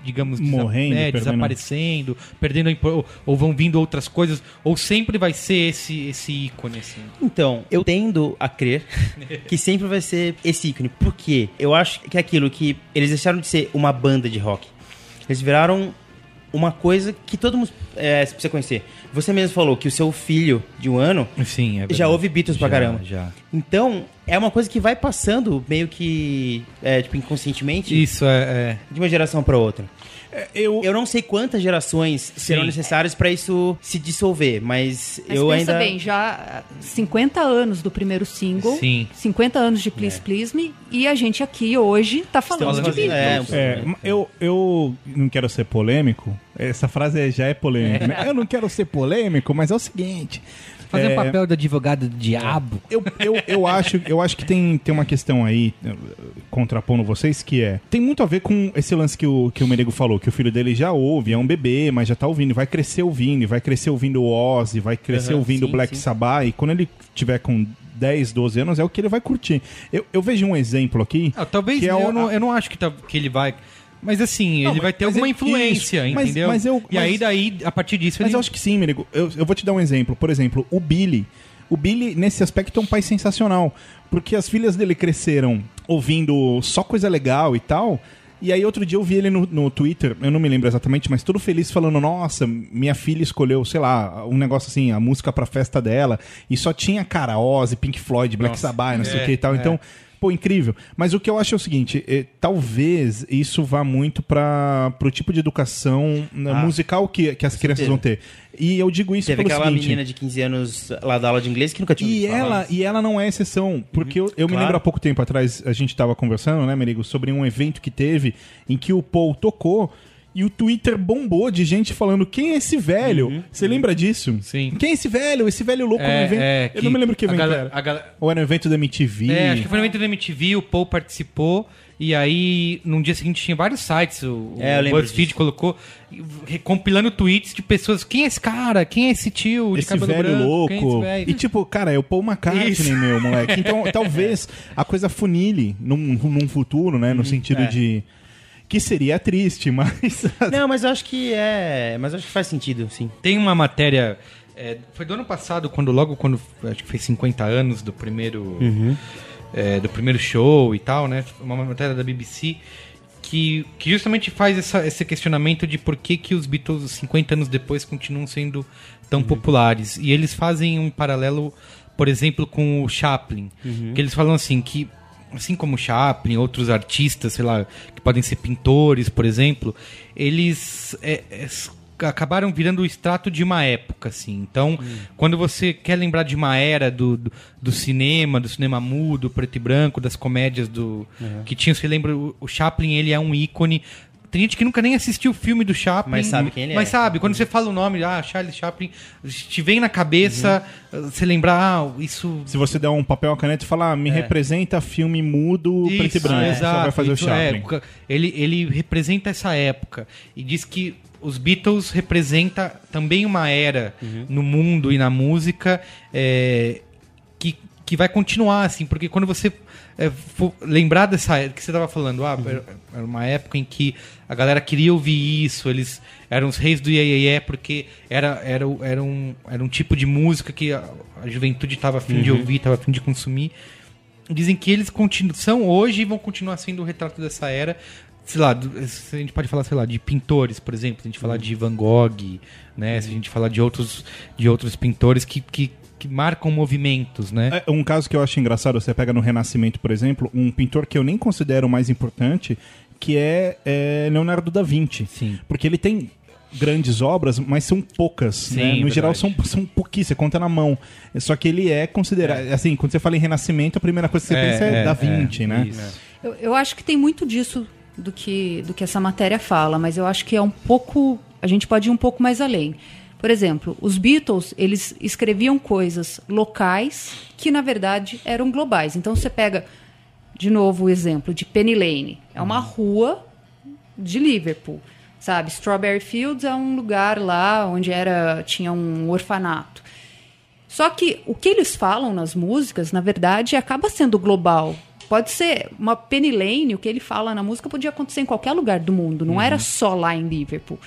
digamos, desa- Morrendo, é, perdendo- desaparecendo, perdendo ou, ou vão vindo outras coisas? Ou sempre vai ser esse, esse ícone, assim? Então, eu tendo a crer *laughs* que sempre vai ser esse ícone. Por quê? Eu acho que é aquilo que eles deixaram de ser uma banda de rock. Eles viraram uma coisa que todo mundo é, precisa conhecer. Você mesmo falou que o seu filho de um ano Sim, é já ouve Beatles pra Já, caramba. Já. Então, é uma coisa que vai passando meio que, é, tipo, inconscientemente Isso é. é- de uma geração pra outra. Eu, Eu não sei quantas gerações serão Sim. necessárias pra isso se dissolver, mas, Mas eu pensa ainda bem, já 50 anos do primeiro single, Sim. 50 anos de Please Please Me, e a gente aqui hoje tá falando Estamos de Beatles. é, É, eu, eu não quero ser polêmico. Essa frase já é polêmica, né? Eu não quero ser polêmico, mas é o seguinte. Fazer é, um papel de advogado do diabo. Eu, eu, eu, *laughs* acho, eu acho que tem, tem uma questão aí, eh, contrapondo vocês, que é. Tem muito a ver com esse lance que o, que o Menego falou, que o filho dele já ouve, é um bebê, mas já tá ouvindo, vai crescer ouvindo, vai crescer ouvindo o Ozzy, vai crescer Aham, ouvindo o sim, Black sim. Sabbath, e quando ele tiver com 10, 12 anos, é o que ele vai curtir. Eu, eu vejo um exemplo aqui. Ah, talvez que é eu, o- não, eu não acho que, tá- que ele vai. Mas assim, Não, ele mas- vai ter mas alguma é- influência, isso, mas- entendeu? mas eu- e aí, mas- daí, a partir disso, Mas ele. eu acho que sim, Merigo. Eu, eu vou te dar um exemplo. Por exemplo, o Billy. O Billy, nesse aspecto, é um pai sensacional. Porque as filhas dele cresceram ouvindo só coisa legal e tal. E aí outro dia eu vi ele no, no Twitter, eu não me lembro exatamente, mas todo feliz falando, nossa, minha filha escolheu, sei lá, um negócio assim, a música pra festa dela, e só tinha, cara, Ozzy, Pink Floyd, Black Nossa, Sabbath, não sei o é, que e tal. é. Então, pô, incrível. Mas o que eu acho é o seguinte, eh, talvez isso vá muito para pro tipo de educação né, Ah, musical que, que as crianças certeza. vão ter. E eu digo isso Teve pelo aquela seguinte... menina de 15 anos lá da aula de inglês que nunca tinha E falar ela, disso. e ela não é exceção, porque eu, eu me claro. lembro há pouco tempo atrás, a gente tava conversando, né, Merigo, sobre um evento que teve em que o Paul tocou e o Twitter bombou de gente falando quem é esse velho? Você lembra disso? Sim. Quem é esse velho? Esse velho louco no evento. eu não me lembro que evento galera- era. galera- Ou era um evento da MTV. É, acho que foi no evento da MTV, o Paul participou. E aí, no dia seguinte, tinha vários sites. O, É, o BuzzFeed disso. colocou, compilando tweets de pessoas. Quem é esse cara? Quem é esse tio de esse velho branco? Quem é esse louco. E tipo, cara, é o Paul McCartney, meu moleque. Então, *laughs* talvez a coisa funile num, num futuro, né? No sentido é. de. Que seria triste, *laughs* mas. Não, mas eu acho que é. Mas eu acho que faz sentido, sim. Tem uma matéria. é, foi do ano passado, quando logo quando. Acho que fez 50 anos do primeiro. é, do primeiro show e tal, né? Uma matéria da BBC. Que, que justamente faz essa- esse questionamento de por que, que os Beatles, 50 anos depois, continuam sendo tão populares. E eles fazem um paralelo, por exemplo, com o Chaplin. Que eles falam assim, que assim como Chaplin, outros artistas, sei lá, que podem ser pintores, por exemplo, eles é, é, acabaram virando o extrato de uma época, assim. Então, quando você quer lembrar de uma era do, do, do cinema, do cinema mudo, preto e branco, das comédias do que tinha, você lembra, o, o Chaplin, ele é um ícone. Tem gente que nunca nem assistiu o filme do Chaplin. Mas sabe quem ele Mas é. sabe, quando você fala o nome, ah, Charles Chaplin, te vem na cabeça, você lembrar, ah, isso Se você der um papel, uma caneta e falar, ah, me representa filme mudo, preto e isso, branco, é, você vai fazer o isso é, Chaplin. época. ele, ele representa essa época e diz que os Beatles representa também uma era Uhum. no mundo e na música é, que, que vai continuar assim, porque quando você é, lembrar dessa época que você estava falando, ah, Uhum. era- uma época em que a galera queria ouvir isso, eles eram os reis do iê, porque era, era, era, um, era um tipo de música que a, a juventude estava afim Uhum. de ouvir, estava afim de consumir dizem que eles continuam, são hoje e vão continuar sendo o retrato dessa era. Sei lá, a gente pode falar, sei lá, de pintores, por exemplo, se a gente falar de Van Gogh, né? Se a gente falar de outros, de outros pintores que, que, que marcam movimentos, né? É, um caso que eu acho engraçado, você pega no Renascimento, por exemplo, um pintor que eu nem considero o mais importante, que é, é Leonardo da Vinci. Sim. Porque ele tem grandes obras, mas são poucas. Sim, né? No verdade. geral, são, são pouquíssimas, você conta na mão. Só que ele é considerado. Assim, quando você fala em Renascimento, a primeira coisa que você É, pensa é, é, da Vinci, é, né? isso. Eu, eu acho que tem muito disso do que, do que essa matéria fala, mas eu acho que é um pouco. A gente pode ir um pouco mais além. Por exemplo, os Beatles, eles escreviam coisas locais que, na verdade, eram globais. Então você pega, de novo, o exemplo de Penny Lane. É uma rua de Liverpool, sabe? Strawberry Fields é um lugar lá onde era tinha um orfanato. Só que o que eles falam nas músicas, na verdade, acaba sendo global. Pode ser uma Penny Lane, o que ele fala na música podia acontecer em qualquer lugar do mundo, não era só lá em Liverpool.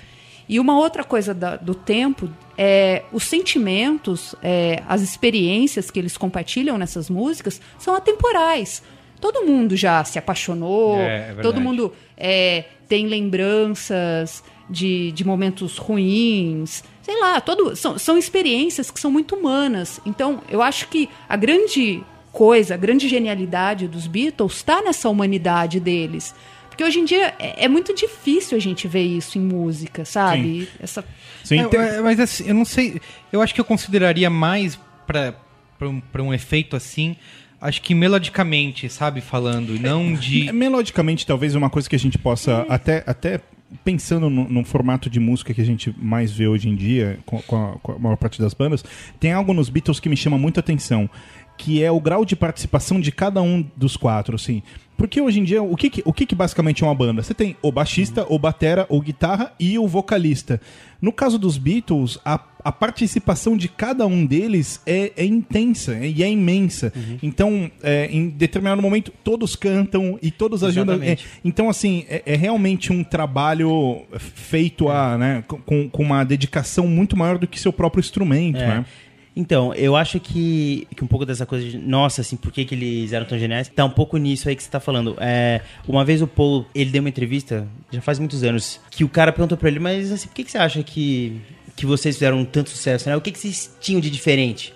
E uma outra coisa da- do tempo é os sentimentos, é, as experiências que eles compartilham nessas músicas são atemporais. Todo mundo já se apaixonou, É, é todo mundo é, tem lembranças de, de momentos ruins, sei lá, todo, são, são experiências que são muito humanas. Então, eu acho que a grande coisa, a grande genialidade dos Beatles está nessa humanidade deles. Porque hoje em dia é, é muito difícil a gente ver isso em música, sabe? Essa Sim, É, tem- é, mas assim, eu não sei. Eu acho que eu consideraria mais pra, pra, um, pra um efeito assim. Acho que melodicamente, sabe, falando, e não de. É, Melodicamente, talvez uma coisa que a gente possa, até, até pensando no, no formato de música que a gente mais vê hoje em dia, com, com a, com a maior parte das bandas, tem algo nos Beatles que me chama muito atenção, que é o grau de participação de cada um dos quatro, assim. Porque hoje em dia, o que, que- o que, que basicamente é uma banda? Você tem o baixista, o batera, o guitarra e o vocalista. No caso dos Beatles, a, a participação de cada um deles é, é intensa é- e é imensa. Então, é, em determinado momento, todos cantam e todos ajudam. É, então, assim, é, é realmente um trabalho feito a, né, com, com uma dedicação muito maior do que seu próprio instrumento, É. né? Então, eu acho que, que um pouco dessa coisa de, nossa, assim, por que, que eles eram tão geniais, tá um pouco nisso aí que você tá falando. É, uma vez o Paul, ele deu uma entrevista, já faz muitos anos, que o cara perguntou pra ele, mas assim, por que, que você acha que, que vocês fizeram tanto sucesso, né? O que, que vocês tinham de diferente?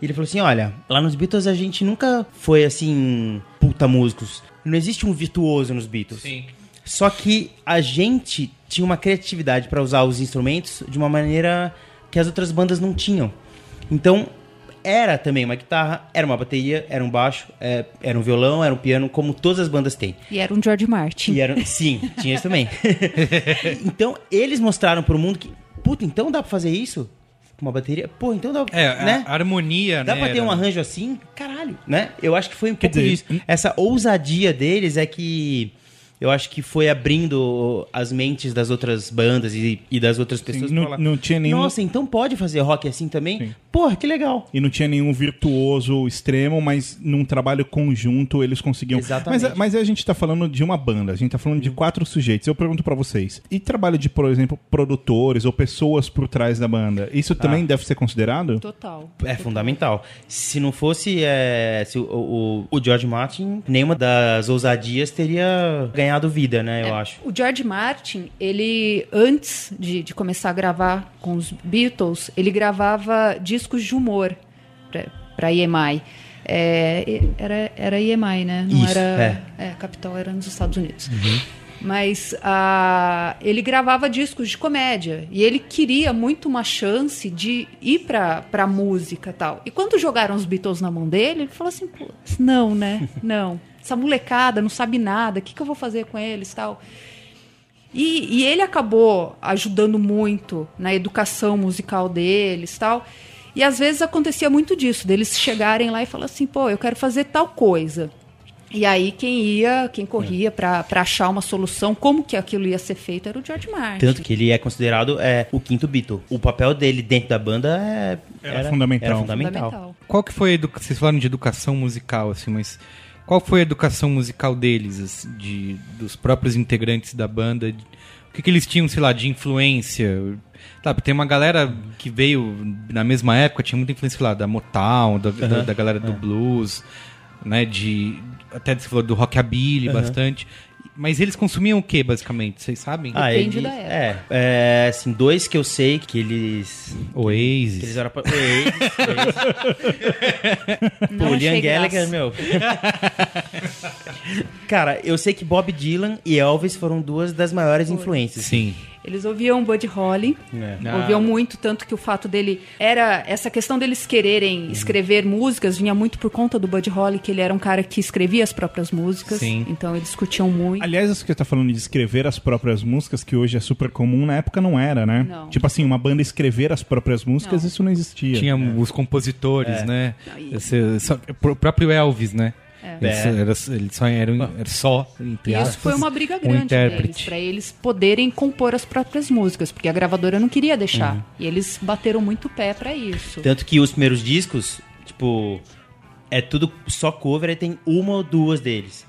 E ele falou assim, olha, lá nos Beatles a gente nunca foi, assim, puta músicos. Não existe um virtuoso nos Beatles. Sim. Só que a gente tinha uma criatividade para usar os instrumentos de uma maneira que as outras bandas não tinham. Então, era também uma guitarra, era uma bateria, era um baixo, é, era um violão, era um piano, como todas as bandas têm. E era um George Martin. E era, sim, tinha isso também. *laughs* então, eles mostraram pro mundo que, puta, então dá pra fazer isso? Com uma bateria? Pô, então dá É, a- né? a harmonia, Dá né? pra ter era- um arranjo assim? Caralho, né? Eu acho que foi um pouco dizer, disso. Essa ousadia deles é que eu acho que foi abrindo as mentes das outras bandas e, e das outras pessoas. não- pra falar, não tinha nenhum- Nossa, então pode fazer rock assim também? Sim. Porra, que legal. E não tinha nenhum virtuoso extremo, mas num trabalho conjunto eles conseguiam. Exatamente. Mas, mas a gente tá falando de uma banda, a gente tá falando de quatro sujeitos. Eu pergunto pra vocês: e trabalho de, por exemplo, produtores ou pessoas por trás da banda? Isso também deve ser considerado? Total. É fundamental. Se não fosse é, se o, o, o George Martin, nenhuma das ousadias teria ganhado vida, né? Eu É, acho. O George Martin, ele, antes de, de começar a gravar com os Beatles, ele gravava discos de humor para EMI. É, era, era EMI, né? Não Isso, era. É. Capital era nos Estados Unidos. Mas ah, ele gravava discos de comédia e ele queria muito uma chance de ir pra, pra música e tal. E quando jogaram os Beatles na mão dele, ele falou assim: não, né? Não. Essa molecada não sabe nada, o que, que eu vou fazer com eles tal? E, e ele acabou ajudando muito na educação musical deles tal. E às vezes acontecia muito disso, deles chegarem lá e falar assim, pô, eu quero fazer tal coisa. E aí quem ia, quem corria pra para achar uma solução, como que aquilo ia ser feito, era o George Martin. Tanto que ele é considerado é, o quinto Beatle. O papel dele dentro da banda é, Era fundamental. Era fundamental. Qual que foi a educação? Vocês falaram de educação musical, assim, mas qual foi a educação musical deles, de, dos próprios integrantes da banda? O que, que eles tinham, sei lá, de influência? Sabe, tem uma galera que veio na mesma época, tinha muita influência, lá, da Motown, da, da, da galera do blues, né, de... Até você falou do rockabilly bastante. Mas eles consumiam o que, basicamente? Vocês sabem? Ah, Depende ele- da época. É, é, assim, dois que eu sei que eles... Oasis. Que eles eram... pa- Oasis, *laughs* Pô, Liam graça. Gallagher, meu. Cara, eu sei que Bob Dylan e Elvis foram duas das maiores influências. Sim. Eles ouviam Buddy Holly, É. Ah. ouviam muito, tanto que o fato dele era essa questão deles quererem escrever músicas vinha muito por conta do Buddy Holly, que ele era um cara que escrevia as próprias músicas, Sim. então eles curtiam muito. Aliás, isso que você tá falando de escrever as próprias músicas, que hoje é super comum, na época não era, né? Não. Tipo assim, uma banda escrever as próprias músicas, Não. isso não existia. Tinha os compositores, né? Não, e- Esse- só- o próprio Elvis, né? Ele, É. só- era, ele só era, um- era só, entre E isso aspas, foi uma briga um grande deles, intérprete. pra eles poderem compor as próprias músicas, porque a gravadora não queria deixar. Uhum. E eles bateram muito o pé pra isso. Tanto que os primeiros discos, tipo, é tudo só cover e tem uma ou duas deles.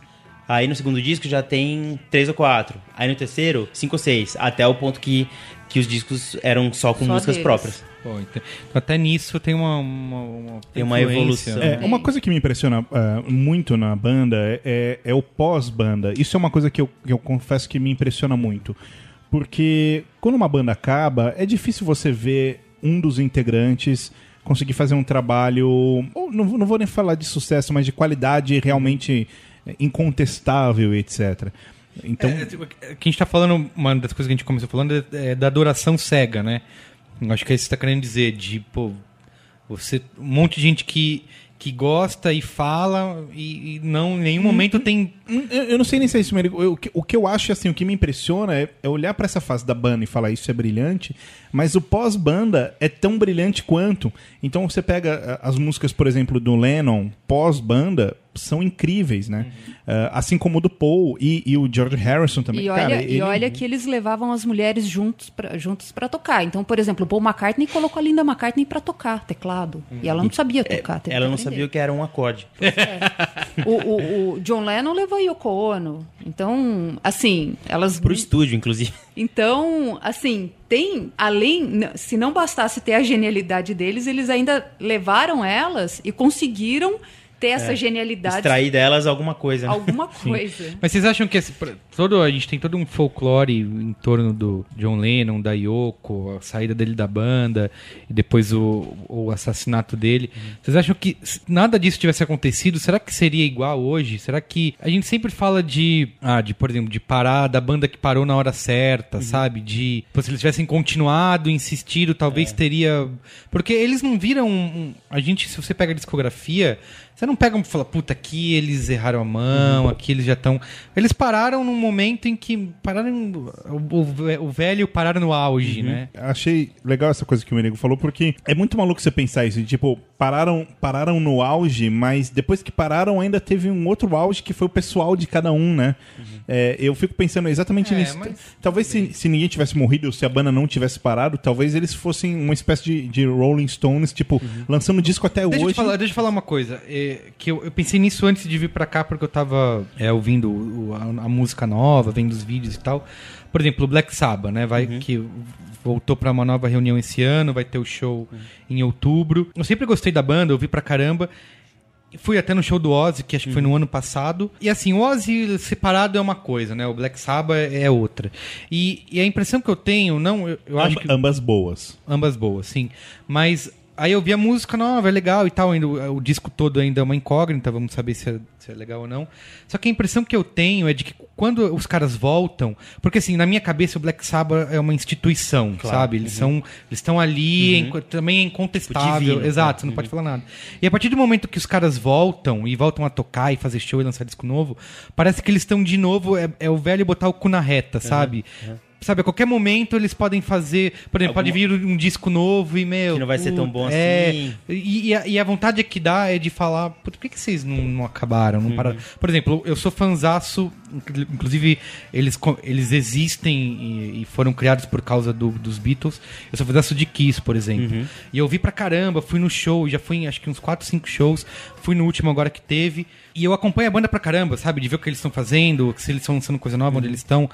Aí no segundo disco já tem três ou quatro. Aí no terceiro, cinco ou seis. Até o ponto que, que os discos eram só com Só músicas deles. próprias. Pô, então, até nisso tem uma, uma, uma Tem uma evolução. né? É, uma coisa que me impressiona ah, muito na banda é, é- é o pós-banda. Isso é uma coisa que eu, que eu confesso que me impressiona muito. Porque quando uma banda acaba, é difícil você ver um dos integrantes conseguir fazer um trabalho. ou não, não vou nem falar de sucesso, mas de qualidade realmente é, incontestável, etc. Então. É, tipo, que a gente tá falando, uma das coisas que a gente começou falando é, é da adoração cega, né? Acho que é isso que você tá querendo dizer, de, pô, você, um monte de gente que, que gosta e fala e, e não, em nenhum momento tem... Hum, Eu, eu não sei nem se é isso, Merigo. Eu- o, que, o que eu acho, assim, o que me impressiona é, é olhar pra essa fase da banda e falar isso é brilhante, mas o pós-banda é tão brilhante quanto. Então você pega as músicas, por exemplo, do Lennon, pós-banda, são incríveis, né? Ah, assim como o do Paul e, e o George Harrison também. E olha, Cara, e ele- olha que eles levavam as mulheres juntos pra, juntos para tocar. Então, por exemplo, o Paul McCartney colocou a Linda McCartney para tocar teclado. E ela não sabia tocar. teve Ela não aprender. sabia o que era um acorde. O, o- o John Lennon levou a Yoko Ono. Então, assim, elas. Pro estúdio, inclusive. Então, assim, tem, além, se não bastasse ter a genialidade deles, eles ainda levaram elas e conseguiram ter essa genialidade. Extrair delas alguma coisa. né? Alguma *laughs* coisa. Mas vocês acham que esse, todo, a gente tem todo um folclore em torno do John Lennon, da Yoko, a saída dele da banda e depois o, o assassinato dele. Vocês acham que se nada disso tivesse acontecido, será que seria igual hoje? Será que a gente sempre fala de, ah, de por exemplo, de parar da banda que parou na hora certa, sabe? De se eles tivessem continuado, insistido, talvez teria, porque eles não viram um- a gente se você pega a discografia você não pega e fala, puta, aqui eles erraram a mão, aqui eles já estão. Eles pararam num momento em que. Pararam. O, o- velho pararam no auge, né? Achei legal essa coisa que o Merigo falou, porque é muito maluco você pensar isso. Tipo, pararam, pararam no auge, mas depois que pararam, ainda teve um outro auge que foi o pessoal de cada um, né? É, eu fico pensando exatamente É, nisso. Talvez se, se ninguém tivesse morrido ou se a banda não tivesse parado, talvez eles fossem uma espécie de, de Rolling Stones, tipo, lançando disco até Deixa eu, hoje. te falar, deixa eu falar uma coisa. É, que eu, eu pensei nisso antes de vir pra cá, porque eu tava é, ouvindo o- a, a música nova, vendo os vídeos e tal. Por exemplo, o Black Sabbath, né? Vai, Que voltou pra uma nova reunião esse ano, vai ter o show em outubro. Eu sempre gostei da banda, ouvi pra caramba. Fui até no show do Ozzy, que acho que foi no ano passado. E assim, o Ozzy separado é uma coisa, né? O Black Sabbath é outra. E, e a impressão que eu tenho, não, eu, eu acho Amb- que Ambas boas. ambas boas, sim. Mas aí eu vi a música nova, é legal e tal. Ainda, o, disco todo ainda é uma incógnita, vamos saber se é, se é legal ou não. Só que a impressão que eu tenho é de que quando os caras voltam, porque assim, na minha cabeça o Black Sabbath é uma instituição, sabe? Eles são, eles estão ali, é inco- também é incontestável, Divino, exato, você não pode falar nada. E a partir do momento que os caras voltam e voltam a tocar e fazer show e lançar disco novo, parece que eles estão de novo, é, é o velho botar o cu na reta, sabe? Sabe, a qualquer momento eles podem fazer. Por exemplo, pode vir um disco novo e, meu. Que não vai ser tão bom é, assim. E, e a, e a vontade que dá é de falar, "Putz, por que, que vocês não, não acabaram, não pararam? Por exemplo, eu sou fanzaço, inclu- inclusive eles, eles existem e, e foram criados por causa do- dos Beatles. Eu sou fanzaço de Kiss, por exemplo. E eu vi pra caramba, fui no show, já fui em acho que uns 4, 5 shows, fui no último agora que teve. E eu acompanho a banda pra caramba, sabe? De ver o que eles estão fazendo, se eles estão lançando coisa nova, onde eles estão.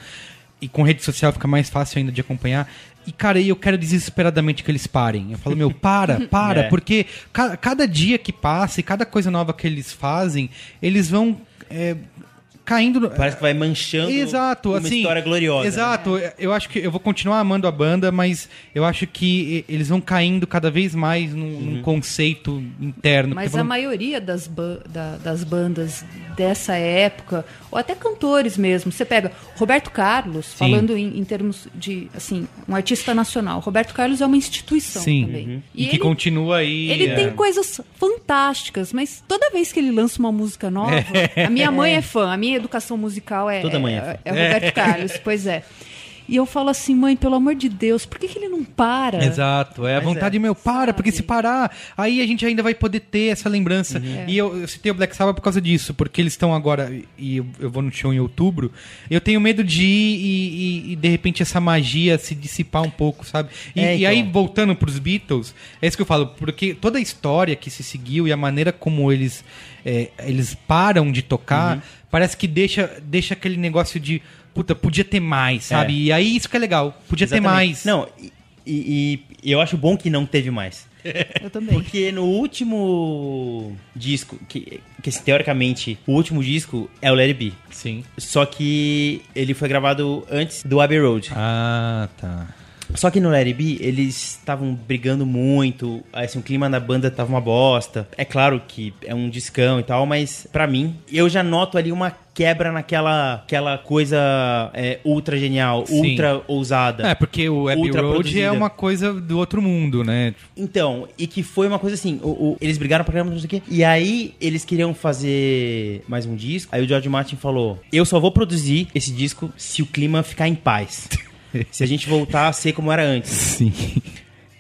E com rede social fica mais fácil ainda de acompanhar. E, cara, eu quero desesperadamente que eles parem. Eu falo, meu, para, *laughs* para, É. porque ca- cada dia que passa e cada coisa nova que eles fazem, eles vão é, caindo. no- Parece que vai manchando Exato, uma assim. história gloriosa. né? Exato, eu acho que eu vou continuar amando a banda, mas eu acho que eles vão caindo cada vez mais num, Uhum. num conceito interno. Mas porque a vão- maioria das, ba- da- das bandas dessa época, ou até cantores mesmo, você pega Roberto Carlos, Sim. falando em, em termos de, assim, um artista nacional. Roberto Carlos é uma instituição Sim, também. uhum. e, E que ele, continua aí. ele é. tem coisas fantásticas, mas toda vez que ele lança uma música nova, *laughs* a minha mãe é fã, a minha educação musical é, Toda mãe é é, fã. é Roberto Carlos, pois é. E eu falo assim, mãe, pelo amor de Deus, por que, que ele não para? Exato, é a Mas vontade é. meu, para, porque se Sabe? parar, aí a gente ainda vai poder ter essa lembrança. Uhum. E eu, eu citei o Black Sabbath por causa disso, porque eles estão agora, e eu, eu vou no show em outubro, eu tenho medo de ir e, e- e, de repente essa magia se dissipar um pouco, sabe? E, É, e aí, então. voltando pros Beatles, é isso que eu falo, porque toda a história que se seguiu e a maneira como eles, é, eles param de tocar, parece que deixa, deixa aquele negócio de. Puta, podia ter mais, sabe? É. E aí isso que é legal. Podia ter Exatamente. mais. Não, e, e- e eu acho bom que não teve mais. *laughs* Eu também. Porque no último disco, que, que assim, teoricamente o último disco é o Let It Be. Sim. Só que ele foi gravado antes do Abbey Road. Ah, tá. Só que no It Be, eles estavam brigando muito, assim, o clima da banda tava uma bosta. É claro que é um discão e tal, mas pra mim, eu já noto ali uma quebra naquela aquela coisa é, ultra genial, Sim. ultra ousada. É, porque o Abbey Ultra Road produzida. é uma coisa do outro mundo, né? Então, e que foi uma coisa assim, o- o- eles brigaram pra caramba, não sei o quê, e aí eles queriam fazer mais um disco, aí o George Martin falou, eu só vou produzir esse disco se o clima ficar em paz. *laughs* *laughs* se a gente voltar a ser como era antes. Sim.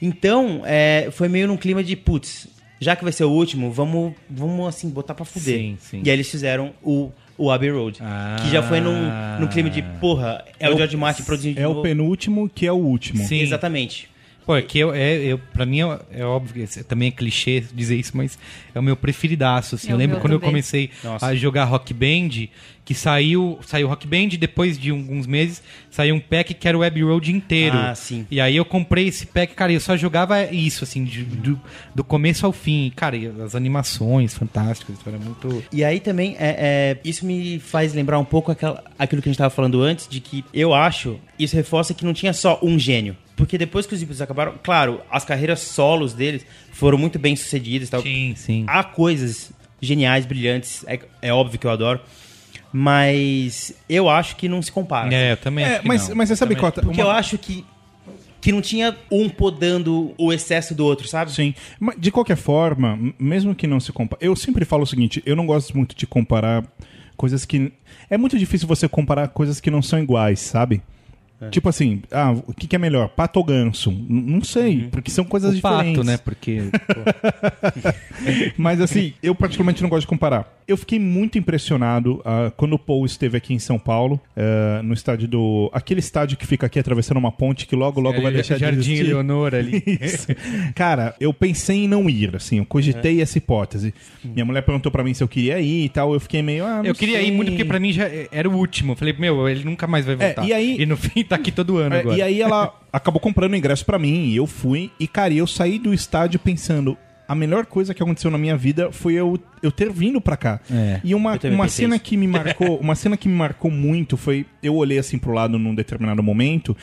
Então, é, foi meio num clima de, putz, já que vai ser o último, vamos, vamos assim, botar pra fuder. Sim, sim. E aí eles fizeram o, o Abbey Road. Ah. que já foi num, num clima de, porra, é, o George Martin produzindo de É o novo. penúltimo que é o último. Sim. Exatamente. Pô, é que eu, é, eu, pra mim é, é óbvio que esse- também é clichê dizer isso, mas é o meu preferidaço. Assim. É eu lembro quando eu também. comecei Nossa. a jogar Rock Band, que saiu, saiu Rock Band e depois de alguns meses saiu um pack que era o Web Road inteiro. Ah, sim. E aí eu comprei esse pack, cara, e eu só jogava isso, assim, de- do, do começo ao fim. Cara, e as animações fantásticas, era muito. E aí também, é, é, isso me faz lembrar um pouco aquela, aquilo que a gente tava falando antes, de que eu acho, isso reforça que não tinha só um gênio. Porque depois que os Beatles acabaram, claro, as carreiras solos deles foram muito bem sucedidas e tal. Sim, sim. Há coisas geniais, brilhantes, é, é óbvio que eu adoro, mas eu acho que não se compara. É, eu também. É, acho que mas, não. mas você sabe Também qual Porque uma- eu acho que, que não tinha um podando o excesso do outro, sabe? Sim, mas de qualquer forma, mesmo que não se compare, eu sempre falo o seguinte: eu não gosto muito de comparar coisas que é muito difícil você comparar coisas que não são iguais, sabe? É. Tipo assim, ah, o que, que é melhor, pato ou ganso? N- não sei, porque são coisas Uhum. O pato, diferentes. né? Porque. *laughs* Mas assim, eu particularmente não gosto de comparar. Eu fiquei muito impressionado ah, quando o Paul esteve aqui em São Paulo, ah, no estádio do. aquele estádio que fica aqui atravessando uma ponte que logo, logo vai deixar É, Jardim de existir. Leonor ali. *laughs* Cara, eu pensei em não ir, assim, eu cogitei essa hipótese. Minha mulher perguntou pra mim se eu queria ir e tal, eu fiquei meio, ah, Eu queria sei. ir muito porque pra mim já era o último. Eu falei, meu, ele nunca mais vai voltar. e aí- no fim tá aqui todo ano É, agora. e aí ela acabou comprando o ingresso pra mim e eu fui. E, cara, eu saí do estádio pensando. A melhor coisa que aconteceu na minha vida foi eu, eu ter vindo pra cá. É. E uma, uma cena que me marcou, *laughs* uma cena que me marcou muito foi eu olhei assim pro lado num determinado momento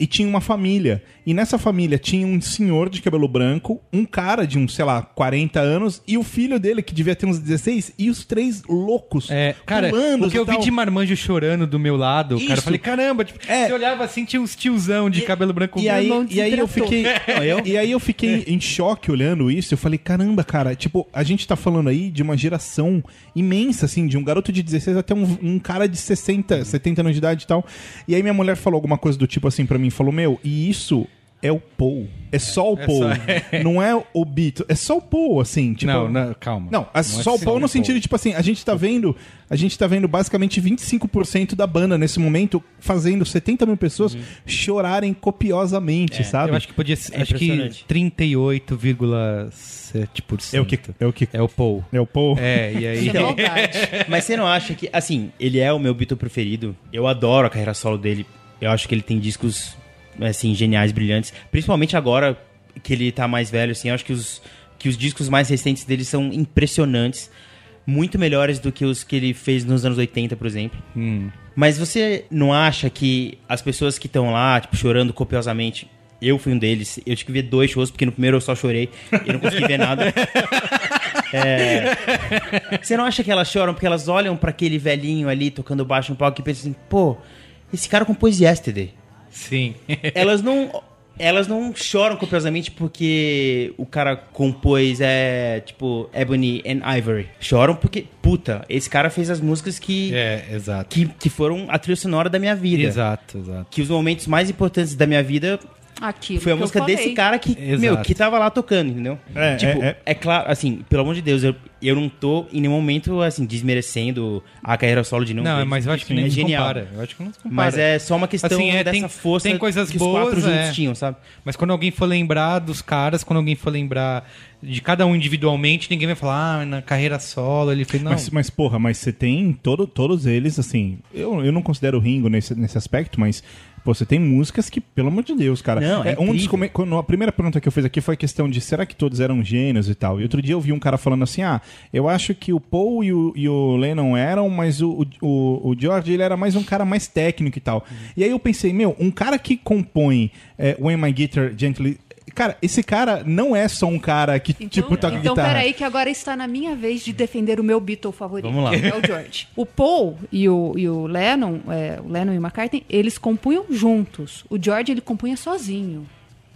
e tinha uma família. E nessa família tinha um senhor de cabelo branco, um cara de uns, sei lá, 40 anos e o filho dele que devia ter uns 16 e os três loucos. É, cara, pulando o que eu e vi de marmanjo chorando do meu lado, cara, eu Isso. falei, caramba, tipo, É. você olhava assim, tinha uns tiozão de cabelo branco. E aí, e aí eu fiquei. *laughs* Não, eu- E aí eu fiquei em choque olhando isso. Eu falei, caramba, cara, tipo, a gente tá falando aí de uma geração imensa, assim, de um garoto de 16 até um, um cara de 60, 70 anos de idade e tal. E aí minha mulher falou alguma coisa do tipo assim pra mim, falou, meu, e isso é o Paul. É só o é Paul. só- *laughs* Não é o Beatle. É só o Paul, assim. Tipo, não, não, calma. Não, a- é só o assim, Paul no né, sentido de, tipo assim, a gente tá vendo. A gente tá vendo basicamente 25% da banda nesse momento fazendo 70 mil pessoas chorarem copiosamente, sabe? Eu acho que podia ser, É acho que impressionante. 38,7%. É o que. É o que. É o Paul. É o Paul. É, e aí... *laughs* Mas você não acha que, assim, ele é o meu Beatle preferido? Eu adoro a carreira solo dele. Eu acho que ele tem discos, assim, geniais, brilhantes. Principalmente agora que ele tá mais velho, assim. Eu acho que os, que os discos mais recentes dele são impressionantes. Muito melhores do que os que ele fez nos anos 80, por exemplo. Hum. Mas você não acha que as pessoas que estão lá, tipo, chorando copiosamente... Eu fui um deles. Eu tive que ver dois shows, porque no primeiro eu só chorei. E não consegui ver nada. *laughs* É, Você não acha que elas choram porque elas olham pra aquele velhinho ali tocando baixo no palco e pensam assim, pô, esse cara compôs Yesterday. Sim. *laughs* Elas não. Elas não choram copiosamente porque o cara compôs, é, tipo, Ebony and Ivory. Choram porque, puta, esse cara fez as músicas que, é, exato. que, que foram a trilha sonora da minha vida. Exato, exato. Que os momentos mais importantes da minha vida Aquilo foi a música desse cara que, Exato. meu, que tava lá tocando, entendeu? É, tipo, é, é, é. claro, assim, pelo amor de Deus, eu, eu não tô em nenhum momento, assim, desmerecendo a carreira solo de nenhum Não, deles. mas eu acho que nem é genial. compara. Eu acho que não se compara. Mas é só uma questão Assim, é, dessa tem- força tem coisas que os quatro boas, juntos é. tinham, sabe? Mas quando alguém for lembrar dos caras, quando alguém for lembrar de cada um individualmente, ninguém vai falar, ah, na carreira solo, ele fez. Não. Mas, mas, porra, mas você tem todo, todos eles, assim. Eu, eu não considero o Ringo nesse, nesse aspecto, mas. Pô, você tem músicas que, pelo amor de Deus, cara. Não, é um dos incrível. come- quando a primeira pergunta que eu fiz aqui foi a questão de será que todos eram gênios e tal. E outro dia eu vi um cara falando assim: ah, eu acho que o Paul e o, e o Lennon eram, mas o, o, o George ele era mais um cara mais técnico e tal. E aí eu pensei, meu, um cara que compõe é, When My Guitar Gently. Cara, esse cara não é só um cara que, Então, tipo, toca então guitarra. peraí que agora está na minha vez de defender o meu Beatle favorito. Vamos lá. que É o George. O Paul e o, e o Lennon, é, o Lennon e o McCartney, eles compunham juntos. O George, ele compunha sozinho.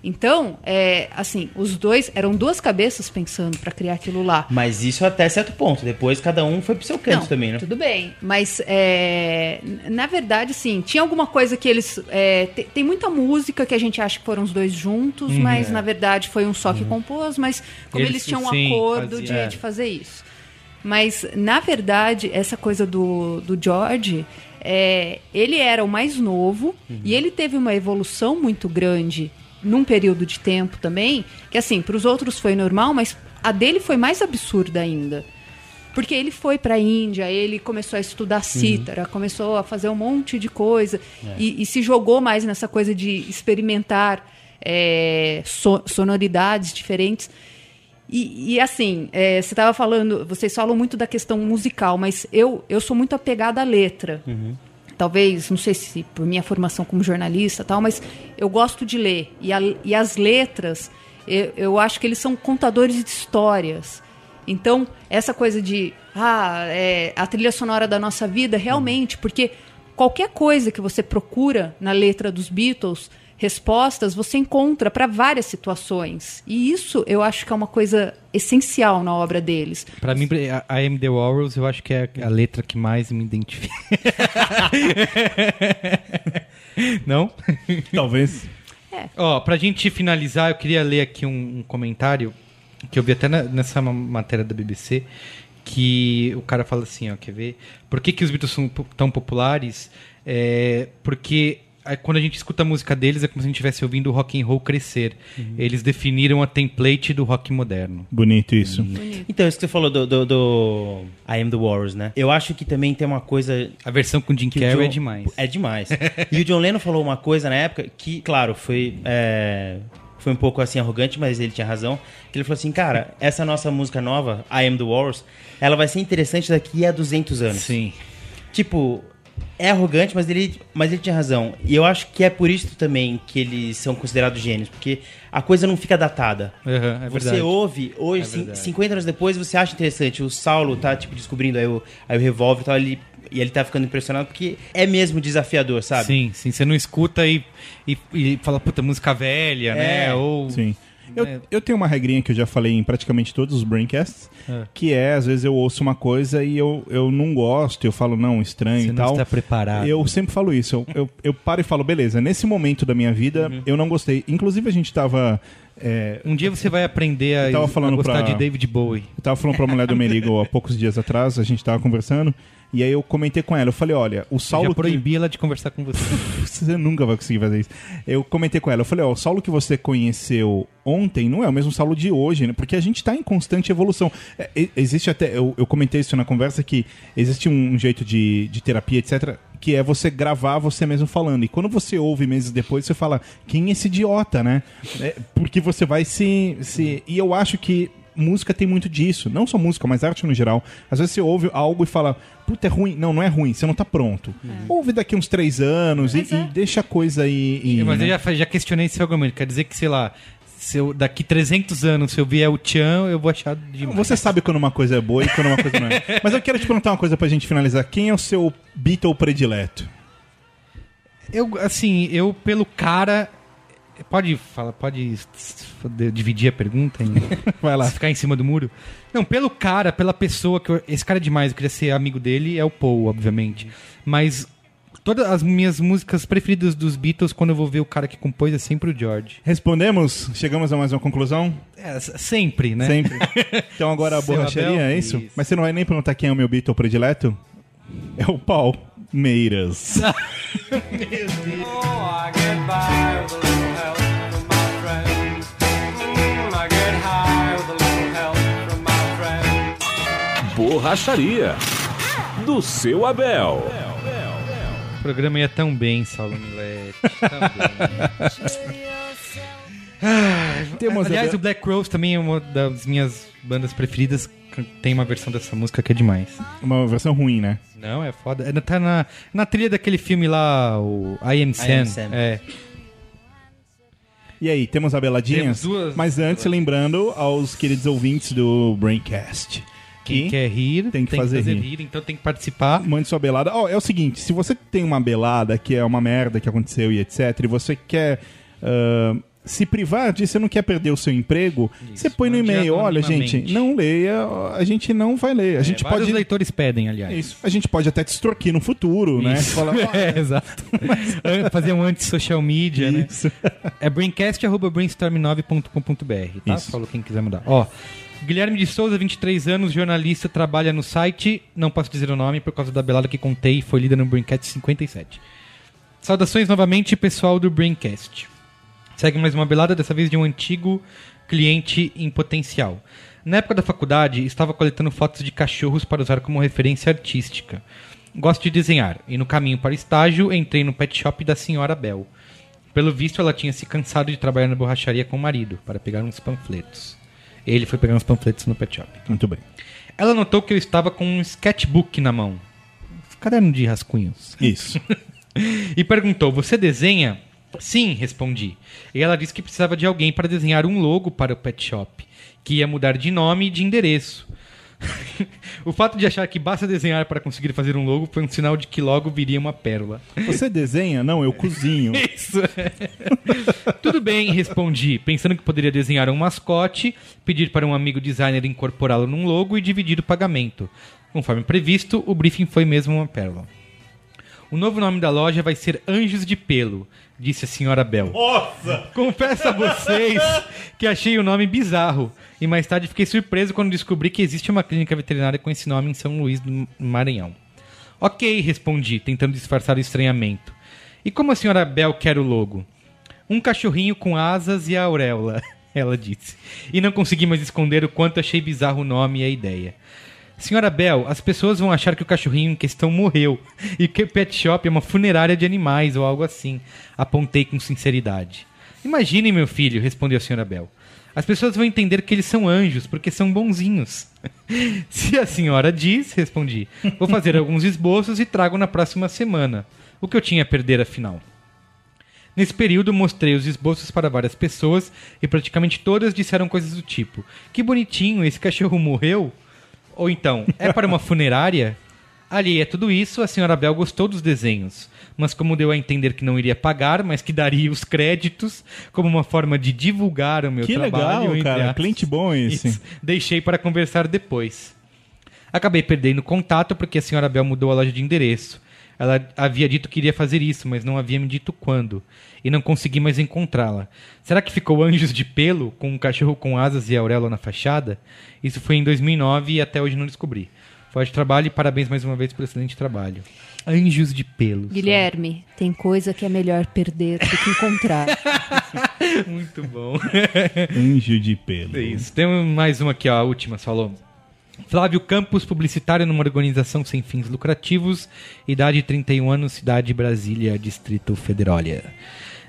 Então, é, assim, os dois eram duas cabeças pensando para criar aquilo lá. Mas isso até certo ponto. Depois cada um foi pro seu canto Não, também, né? Tudo bem, mas é, na verdade, sim, tinha alguma coisa que eles. é, te- tem, muita música que a gente acha que foram os dois juntos, mas na verdade foi um só que compôs, mas como Eles, eles, tinham um sim, acordo fazia- é. de, de fazer isso. Mas, na verdade, essa coisa do, do George, é, ele era o mais novo e ele teve uma evolução muito grande num período de tempo também, que assim, para os outros foi normal, mas a dele foi mais absurda ainda. Porque ele foi para a Índia, ele começou a estudar cítara, começou a fazer um monte de coisa e, e se jogou mais nessa coisa de experimentar é, so- sonoridades diferentes. E, e, assim, é, você estava falando, vocês falam muito da questão musical, mas eu, eu sou muito apegada à letra. Talvez, não sei se por minha formação como jornalista tal, mas eu gosto de ler. E, a- e as letras, eu, eu acho que eles são contadores de histórias. Então, essa coisa de ah, é, a trilha sonora da nossa vida, realmente, porque qualquer coisa que você procura na letra dos Beatles, respostas você encontra para várias situações. E isso eu acho que é uma coisa essencial na obra deles. Pra mim, a Am The Warriors, eu acho que é a letra que mais me identifica. *laughs* Não? Talvez. Ó, pra gente finalizar, eu queria ler aqui um, um comentário que eu vi até na- nessa ma- matéria da BBC, que o cara fala assim, ó, quer ver? Por que, que os Beatles são tão populares? É, porque quando a gente escuta a música deles é como se a gente estivesse ouvindo o rock and roll crescer. Eles definiram a template do rock moderno. Bonito isso. Então, isso que você falou do, do, do I Am The Warriors, né? Eu acho que também tem uma coisa A versão com Jim Carrey é John- demais. É demais. *laughs* e o John Lennon falou uma coisa na época que, claro, foi, é, foi um pouco assim arrogante, mas ele tinha razão. Que ele falou assim, cara, essa nossa música nova, I Am The Wars, ela vai ser interessante daqui a 200 anos. Sim. Tipo, é arrogante, mas ele, mas ele tinha razão. E eu acho que é por isso também que eles são considerados gênios, porque a coisa não fica datada. Aham, é você verdade. ouve, hoje, É cin- verdade. 50 anos depois, você acha interessante. O Saulo tá, tipo, descobrindo aí o, aí o revólver e tal, ele, e ele tá ficando impressionado porque é mesmo desafiador, sabe? Sim, sim. Você não escuta e, e, e fala, puta, música velha, É, né? Ou... Sim. Eu, É. eu tenho uma regrinha que eu já falei em praticamente todos os braincasts, É. que é, às vezes eu ouço uma coisa e eu, eu não gosto, eu falo, não, estranho Você e não tal. está preparado. Eu sempre falo isso. Eu, eu, eu paro e falo, beleza, nesse momento da minha vida, Uhum. eu não gostei. Inclusive, a gente tava. é, Um dia você vai aprender a, Eu tava a falando gostar pra- de David Bowie. Eu tava falando pra mulher do Merigo há poucos dias atrás, a gente tava conversando, e aí eu comentei com ela, eu falei, olha, o Eu Saulo... já que- proibi ela de conversar com você. *laughs* Você nunca vai conseguir fazer isso. Eu comentei com ela, eu falei, ó, o Saulo que você conheceu ontem não é o mesmo Saulo de hoje, né? Porque a gente tá em constante evolução. É, existe até, eu, eu comentei isso na conversa, que existe um jeito de, de terapia, etc., que é você gravar você mesmo falando. E quando você ouve meses depois, você fala, quem é esse idiota, né? É, porque você vai se, se... E eu acho que música tem muito disso. Não só música, mas arte no geral. Às vezes você ouve algo e fala, puta, é ruim. Não, não é ruim, você não tá pronto. Ouve daqui uns três anos e, é. e deixa a coisa aí. e- Mas eu né? já, já questionei esse argumento. Quer dizer que, sei lá, se eu, daqui 300 anos, se eu vier o Tchan, eu vou achar demais. Você sabe quando uma coisa é boa e quando uma coisa não é. *laughs* Mas eu quero te perguntar uma coisa pra gente finalizar. Quem é o seu Beatle predileto? Eu, assim, eu pelo cara... Pode falar, pode dividir a pergunta em... *laughs* Vai lá. ficar em cima do muro? Não, pelo cara, pela pessoa que eu- esse cara é demais, eu queria ser amigo dele, é o Paul, obviamente. Mas todas as minhas músicas preferidas dos Beatles, quando eu vou ver o cara que compôs, é sempre o George. Respondemos? Chegamos a mais uma conclusão? É, sempre, né? Sempre. Então agora a borracharia, Abel? é isso? Isso. Mas você não vai nem perguntar quem é o meu Beatle predileto? É o Paul Meiras. *laughs* Oh, I Borracharia do seu Abel. O programa ia tão bem, Saulo Milete. Tão bem. *laughs* Temos Aliás, a- o Black Rose também é uma das minhas bandas preferidas. Tem uma versão dessa música que é demais. uma versão ruim, né? Não, é foda. É, Tá na, na trilha daquele filme lá, o I Am Sam. Sam. É. E aí, temos a beladinhas? Temos duas- Mas antes, lembrando aos queridos ouvintes do Braincast. Quem que quer rir, tem que fazer rir. então tem que participar. Mande sua belada. Ó, é o seguinte, se você tem uma belada que é uma merda que aconteceu e etc, e você quer ah, se privar de você não quer perder o seu emprego, você põe no e-mail, olha, gente, não leia, a gente não vai ler. A gente É, pode leitores pedem, aliás. isso, a gente pode até te extorquir no futuro, né? Isso. Falar, "Ó, *laughs* é, exato. An- Fazer um anti-social media, né? Isso. É braincast.brainstorm9.com.br, tá? Isso. Falou quem quiser mudar. Ó, Guilherme de Souza, 23 anos, jornalista, trabalha no site, não posso dizer o nome por causa da belada que contei, foi lida no Braincast 57. Saudações novamente, pessoal do Braincast. Segue mais uma belada, dessa vez de um antigo cliente em potencial. Na época da faculdade, estava coletando fotos de cachorros para usar como referência artística. Gosto de desenhar, e no caminho para o estágio, entrei no pet shop da senhora Bel. Pelo visto, ela tinha se cansado de trabalhar na borracharia com o marido, para pegar uns panfletos. Ele foi pegar uns panfletos no pet shop. Muito bem. Ela notou que eu estava com um sketchbook na mão. Caderno de rascunhos. Isso. *laughs* E perguntou: Você desenha? Sim, respondi. E ela disse que precisava de alguém para desenhar um logo para o pet shop, que ia mudar de nome e de endereço. *laughs* o fato de achar que basta desenhar para conseguir fazer um logo foi um sinal de que logo viria uma pérola. Você desenha? Não, eu *laughs* cozinho. Isso. *laughs* Tudo bem, respondi, pensando que poderia desenhar um mascote, pedir para um amigo designer incorporá-lo num logo e dividir o pagamento. Conforme previsto, o briefing foi mesmo uma pérola. O novo nome da loja vai ser Anjos de Pelo, disse a senhora Bel. Nossa! Confesso a vocês que achei o nome bizarro e mais tarde fiquei surpreso quando descobri que existe uma clínica veterinária com esse nome em São Luís do Maranhão. Ok, respondi, tentando disfarçar o estranhamento. E como a senhora Bel quer o logo? Um cachorrinho com asas e a auréola, *laughs* ela disse. E não consegui mais esconder o quanto achei bizarro o nome e a ideia. Senhora Bel, as pessoas vão achar que o cachorrinho em questão morreu e que o pet shop é uma funerária de animais ou algo assim. Apontei com sinceridade. Imagine, meu filho, respondeu a senhora Bel. As pessoas vão entender que eles são anjos porque são bonzinhos. *laughs* Se a senhora diz, respondi, vou fazer alguns esboços e trago na próxima semana. O que eu tinha a perder afinal? Nesse período, mostrei os esboços para várias pessoas e praticamente todas disseram coisas do tipo: Que bonitinho, esse cachorro morreu? Ou então, é para uma funerária? Ali é tudo isso, a senhora Bel gostou dos desenhos, mas como deu a entender que não iria pagar, mas que daria os créditos como uma forma de divulgar o meu Que trabalho. legal, entre cara. aspas. Cliente bom esse. Isso. Deixei para conversar depois. Acabei perdendo contato porque a senhora Bel mudou a loja de endereço. Ela havia dito que iria fazer isso, mas não havia me dito quando. E não consegui mais encontrá-la. Será que ficou Anjos de Pelo, com um cachorro com asas e auréola na fachada? Isso foi em 2009 e até hoje não descobri. Forte trabalho e parabéns mais uma vez pelo excelente trabalho. Anjos de Pelo. Guilherme, tem coisa que é melhor perder do que encontrar. *laughs* Muito bom. Anjo de pelo. É isso. Tem mais uma aqui, ó, a última, falou. Flávio Campos, publicitário numa organização sem fins lucrativos, idade 31 anos, cidade Brasília, Distrito Federólia.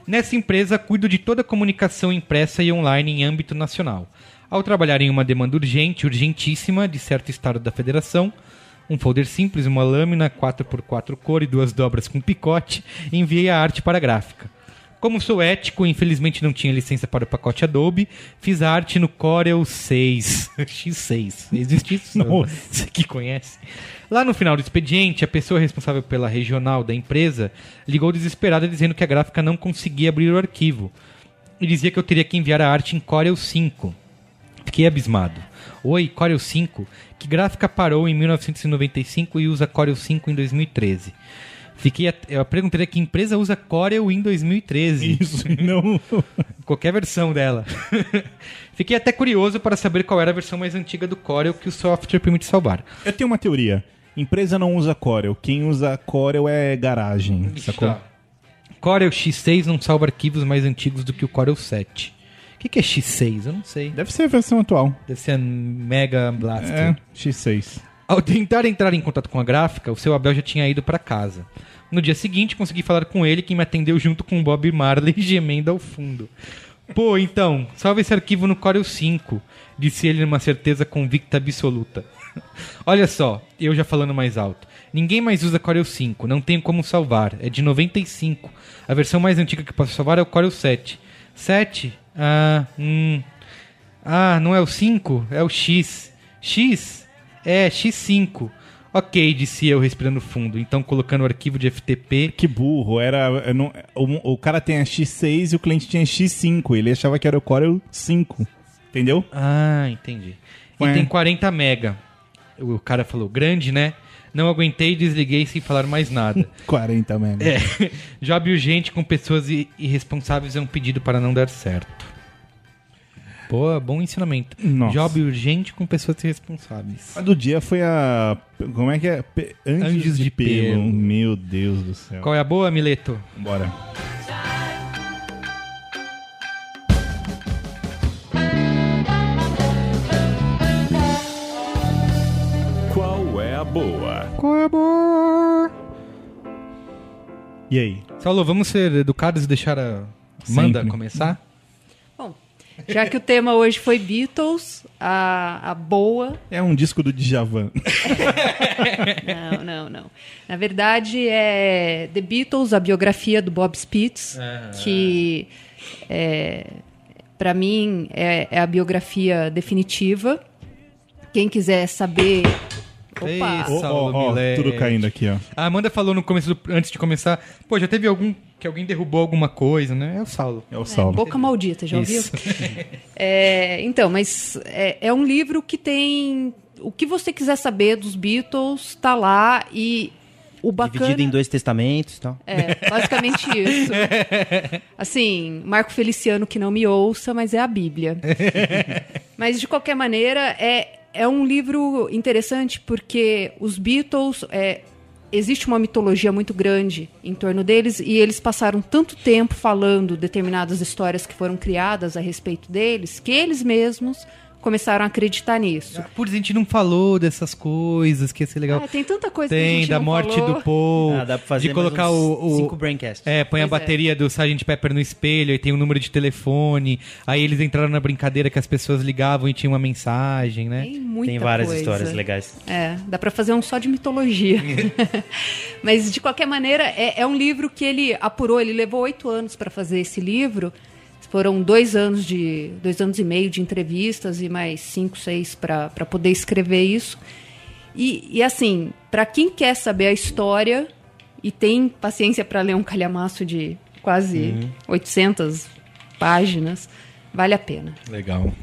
Nessa empresa, cuido de toda a comunicação impressa e online em âmbito nacional. Ao trabalhar em uma demanda urgente, urgentíssima, de certo estado da federação, um folder simples, uma lâmina 4x4 cor e duas dobras com picote, enviei a arte para a gráfica. Como sou ético infelizmente não tinha licença para o pacote Adobe, fiz a arte no Corel 6. *laughs* X6. Existe isso? *laughs* Nossa. Você que conhece. Lá no final do expediente, a pessoa responsável pela regional da empresa ligou desesperada dizendo que a gráfica não conseguia abrir o arquivo. E dizia que eu teria que enviar a arte em Corel 5. Fiquei abismado. Oi, Corel 5? Que gráfica parou em 1995 e usa Corel 5 em 2013? Fiquei eu perguntei que empresa usa Corel em 2013. Isso, não. *laughs* Qualquer versão dela. *laughs* Fiquei até curioso para saber qual era a versão mais antiga do Corel que o software permite salvar. Eu tenho uma teoria. Empresa não usa Corel. Quem usa Corel é garagem. Sacou? Tá. Corel X6 não salva arquivos mais antigos do que o Corel 7. O que, que é X6? Eu não sei. Deve ser a versão atual. Deve ser a Mega Blaster. É, X6. Ao tentar entrar em contato com a gráfica, o seu Abel já tinha ido para casa. No dia seguinte, consegui falar com ele, que me atendeu junto com o Bob Marley *laughs* gemendo ao fundo. Pô, então, salve esse arquivo no Corel 5, disse ele numa certeza convicta absoluta. *laughs* Olha só, eu já falando mais alto. Ninguém mais usa Corel 5, não tenho como salvar, é de 95. A versão mais antiga que posso salvar é o Corel 7. 7? Ah, hum. Ah, não é o 5, é o X. X? É, X5. Ok, disse eu respirando fundo. Então, colocando o arquivo de FTP. Que burro, era. não- o, o cara tem a X6 e o cliente tinha X5. Ele achava que era o Corel 5. Entendeu? Ah, entendi. E Ué. tem 40 mega. O cara falou, grande, né? Não aguentei e desliguei sem falar mais nada. *laughs* 40 mega. É. *laughs* Job urgente com pessoas irresponsáveis é um pedido para não dar certo. Boa, bom ensinamento. Nossa. Job urgente com pessoas irresponsáveis. A do dia foi a. Como é que é? Pe- Anjos, Anjos de, de pelo. Pelo. Meu Deus do céu. Qual é a boa, Mileto? Bora. Qual é a boa? Qual é a boa? E aí? Saulo, vamos ser educados e deixar a Manda Sempre. começar? Já que o tema hoje foi Beatles, a, a boa. É um disco do Djavan. Não, não, não. Na verdade, é The Beatles, a biografia do Bob Spitz, que é, para mim é, é a biografia definitiva. Quem quiser saber. Opa! Ei, ó, ó, Milete. tudo caindo aqui, ó. A Amanda falou no começo, do- antes de começar, pô, já teve algum que alguém derrubou alguma coisa, né? É o Saulo. É o É, Saulo. Boca Maldita, já ouviu? *laughs* É, então, mas é, é um livro que tem o que você quiser saber dos Beatles, tá lá e o bacana Dividido em dois testamentos e tal. é basicamente isso. *laughs* Assim, Marco Feliciano que não me ouça, mas é a Bíblia. *laughs* mas de qualquer maneira é é um livro interessante porque os Beatles é, existe uma mitologia muito grande em torno deles e eles passaram tanto tempo falando determinadas histórias que foram criadas a respeito deles que eles mesmos começaram a acreditar nisso. Putz, a gente não falou dessas coisas, que ia ser legal. Ah, tem tanta coisa que a Tem, gente da não morte falou. do Paul. Ah, dá pra fazer de colocar mais uns o, o- cinco braincasts. É, põe a Pois é. bateria do Sgt. Pepper no espelho, aí tem o número de telefone. Aí eles entraram na brincadeira que as pessoas ligavam e tinha uma mensagem, né? Tem muita Tem várias coisa. histórias legais. É, dá pra fazer um só de mitologia. *laughs* Mas, de qualquer maneira, é, é um livro que ele apurou. Ele levou oito anos para fazer esse livro. Foram dois anos de dois anos e meio de entrevistas e mais cinco, seis para poder escrever isso. E, e assim, para quem quer saber a história e tem paciência para ler um calhamaço de quase 800 páginas, vale a pena. Legal.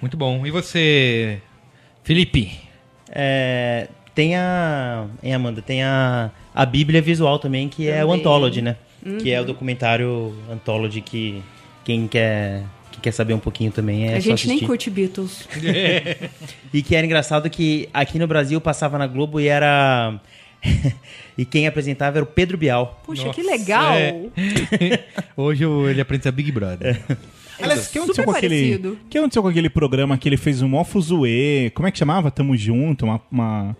Muito bom. E você, Felipe? É, tem a. Hein, Amanda? Tem a, a Bíblia Visual também, que é o Também. Anthology, né? Que é o documentário Anthology que quem quer, quem quer saber um pouquinho também é a só gente nem curte Beatles. *laughs* E que era engraçado que aqui no Brasil passava na Globo e era. *laughs* e quem apresentava era o Pedro Bial. Puxa, que Nossa, legal! é. *laughs* Hoje ele aprende a Big Brother. Aliás, o que aconteceu Super com aquele. parecido. O que aconteceu com aquele programa que ele fez um mó fuzuê? Como é que chamava? Tamo junto, uma. uma-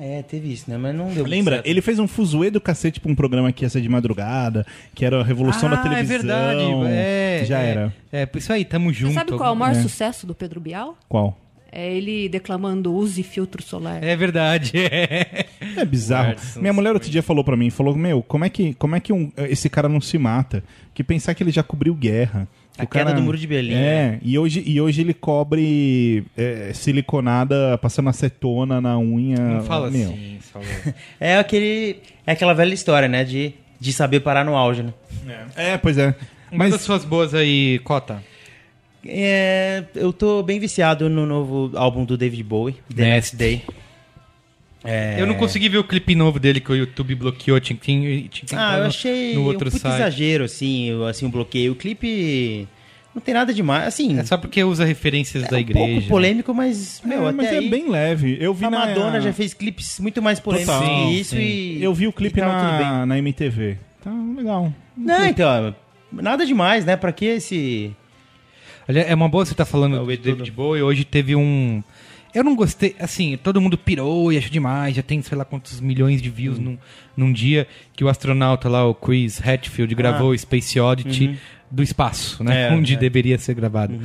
é, teve isso, né? Mas não deu muito Lembra? certo. Ele fez um fuzuê do cacete pra um programa que ia ser de madrugada, que era a revolução da Ah, televisão. é verdade. É, Já é. era. É, isso aí, tamo junto. Você sabe qual é o maior É. sucesso do Pedro Bial? Qual? É ele declamando use filtro solar. É verdade. É. É bizarro. Minha mulher outro dia falou pra mim, falou, meu, como é que, como é que um- esse cara não se mata? Que pensar que ele já cobriu guerra. A O queda do Muro de Berlim, né? É, e hoje, e hoje ele cobre é, siliconada, passando acetona na unha. Não fala meu. assim, Saulo. *laughs* É aquele. É aquela velha história, né? De, de saber parar no auge, né? É, pois é. Mas das suas boas aí, Cota. É, eu tô bem viciado no novo álbum do David Bowie, The Next. Next Day. É... Eu não consegui ver o clipe novo dele que o YouTube bloqueou. Tinha tinha entrar Ah, eu achei no um outro puto site. exagero, assim, o- assim, o bloqueio. O clipe não tem nada demais, assim... É só porque usa referências da um igreja. pouco polêmico, mas, meu, é, até mas é aí... bem leve. Eu vi A na Madonna já fez clipes muito mais polêmicos Total, que isso sim. e... Eu vi o clipe na, na MTV. Tá legal. Não, então, nada demais, né? Pra que esse... Olha, é uma boa você estar falando É, do David. Bowie. Hoje teve um. Eu não gostei, assim, todo mundo pirou e achou demais. Já tem sei lá quantos milhões de views Hum. num, num dia que o astronauta lá, o Chris Hatfield, gravou Ah. Space Oddity Uhum. do espaço, né? É, *laughs* Onde é. deveria ser gravado.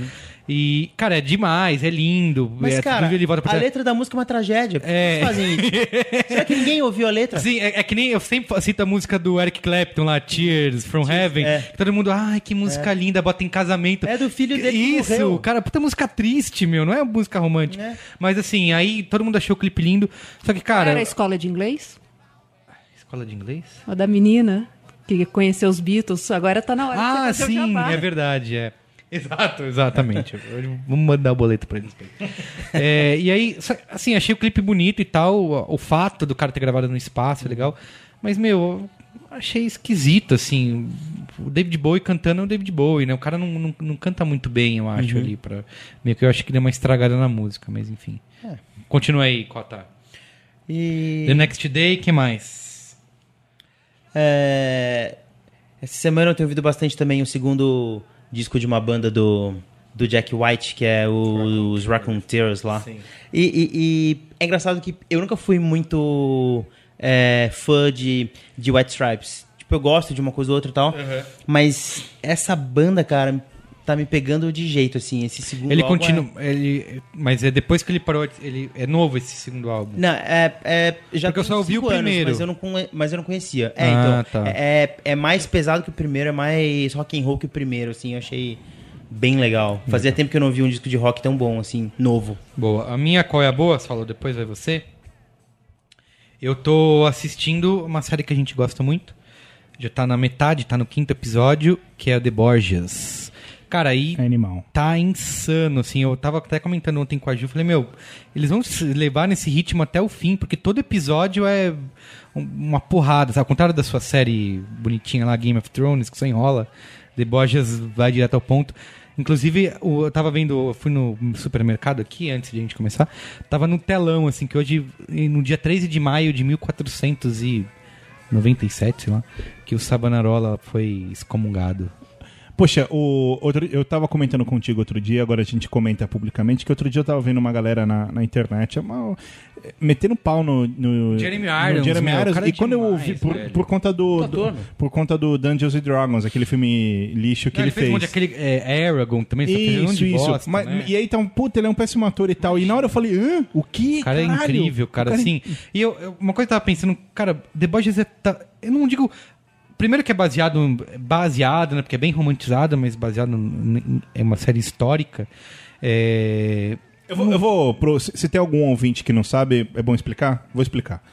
E, cara, é demais, é lindo. Mas, é, cara, ele volta pra a letra da música é uma tragédia. Por que É. vocês fazem isso? Será que ninguém ouviu a letra? Sim, é, é que nem eu sempre cito a música do Eric Clapton lá, Tears from Heaven. é. que Todo mundo, ai, que música linda, bota em casamento. É do filho dele que Isso, morreu. cara, puta música triste, meu, não é música romântica. É. Mas assim, aí todo mundo achou o clipe lindo. Só que, cara. Era a escola de inglês? Escola de inglês? A da menina que conheceu os Beatles. Agora tá na hora Ah, de você fazer o sim, é verdade, é. Exato, exatamente. *laughs* Vamos mandar o boleto pra eles. É, e aí, assim, achei o clipe bonito e tal. O, o fato do cara ter gravado no espaço é legal. Mas, meu, achei esquisito, assim. O David Bowie cantando é o David Bowie, né? O cara não, não, não canta muito bem, eu acho, ali. Pra, meio que eu acho que deu uma estragada na música, mas enfim. Continua aí, Cota. E... The Next Day, que mais? É, Essa semana eu tenho ouvido bastante também o segundo disco de uma banda do, do Jack White, que é o- os Raccoon Tears lá. Sim. E, e- e é engraçado que eu nunca fui muito é, fã de, de White Stripes. Tipo, eu gosto de uma coisa ou outra e tal. Mas essa banda, cara, tá me pegando de jeito, assim. Esse segundo Ele álbum continua. é- Ele, mas é depois que ele parou. Ele, é novo esse segundo álbum. Não, é, é já Porque eu só ouvi o anos, primeiro. mas eu não mas eu não conhecia. É, Ah, então, tá. é, é mais pesado que o primeiro, é mais rock and roll que o primeiro, assim, eu achei bem legal. Fazia tempo que eu não vi um disco de rock tão bom, assim, novo. Boa. A minha qual é a boa? Você falou depois, vai você. Eu tô assistindo uma série que a gente gosta muito. Já tá na metade, tá no quinto episódio, que é The Borgias. Cara, aí É animal. tá insano, assim. Eu tava até comentando ontem com a Ju, falei, meu, eles vão se levar nesse ritmo até o fim, porque todo episódio é um- uma porrada, sabe? Ao contrário da sua série bonitinha lá, Game of Thrones, que só enrola, The Borgias vai direto ao ponto. Inclusive, eu tava vendo, eu fui no supermercado aqui, antes de a gente começar, tava no telão, assim, que hoje, no dia 13 de maio de 1497, sei lá, que o Sabanarola foi excomungado. Poxa, o, outro, eu tava comentando contigo outro dia, agora a gente comenta publicamente, que outro dia eu tava vendo uma galera na, na internet é uma- metendo pau no, no Jeremy no Irons, Jeremy meu, Irons. cara é e quando eu demais, ouvi, por, por conta do, ator, do- por conta do Dungeons and Dragons, aquele filme lixo que Não, ele, fez um monte fez. aquele é, Aragon também, só fez um Isso, isso. bosta, Mas- né? E aí, então, puta, ele é um péssimo ator e tal. E na hora eu falei, hã? O que? O cara é Caralho? incrível, cara, é- assim. E eu, eu- uma coisa que eu tava pensando, cara, The Boys é. tá- eu não digo. Primeiro que é baseado, baseado, né? Porque é bem romantizado, mas baseado em é uma série histórica. É, Eu vou, eu vou pro- se, tem algum ouvinte que não sabe, é bom explicar? Vou explicar.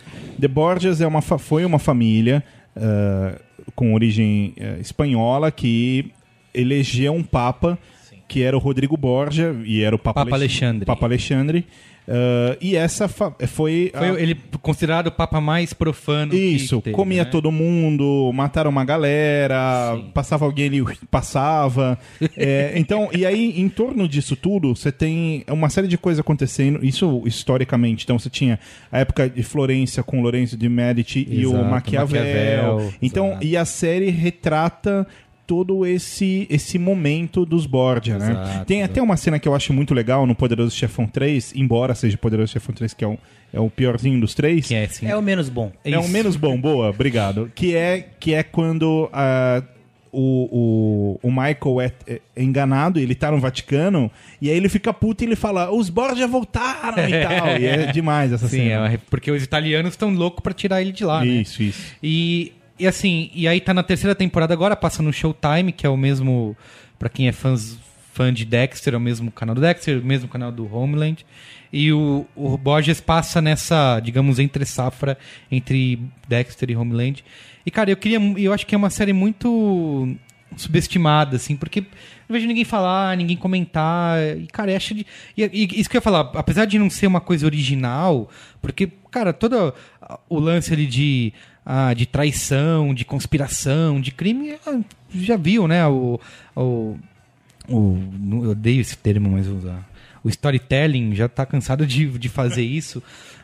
The Borgias é uma, foi uma família ah, com origem ah, espanhola que elegeu um papa que era o Rodrigo Borgia e era o Papa, Papa Alexandre. Papa Alexandre. Ah, e essa foi, foi a- ele considerado o papa mais profano. que isso, teve, comia né? todo mundo, mataram uma galera, Sim. passava alguém ali, passava. *laughs* É, então, e aí, em torno disso tudo, você tem uma série de coisas acontecendo, isso historicamente. Então, você tinha a época de Florença com Lorenzo de Medici e o Exato, Maquiavel. Maquiavel, então, exato. e a série retrata todo esse esse momento dos Borgia, né? Exato, Tem até uma cena que eu acho muito legal no Poderoso Chefão 3, embora seja Poderoso Chefão 3 que é o, é o piorzinho dos três. Que é, assim, É o menos bom. É o isso. menos bom, boa, obrigado. Que é, que é quando ah, o, o, o Michael é, é enganado, ele tá no Vaticano, e aí ele fica puto e ele fala: os Borgia voltaram e *laughs* tal. E é demais essa Sim, cena. é, porque os italianos estão loucos pra tirar ele de lá, né? Isso, isso. E, e assim, e aí tá na terceira temporada agora, passa no Showtime, que é o mesmo, pra quem é fãs, fã de Dexter, é o mesmo canal do Dexter, o mesmo canal do Homeland. E o, o Borges passa nessa, digamos, entre safra entre Dexter e Homeland. E, cara, eu queria. Eu acho que é uma série muito subestimada, assim, porque não vejo ninguém falar, ninguém comentar. E, cara, acho de. E, e isso que eu ia falar, apesar de não ser uma coisa original, porque, cara, todo o lance ali de. Ah, de traição, de conspiração, de crime, ah, já viu, né? O, o, o, eu odeio esse termo, mas usar. O storytelling já tá cansado de, de fazer isso.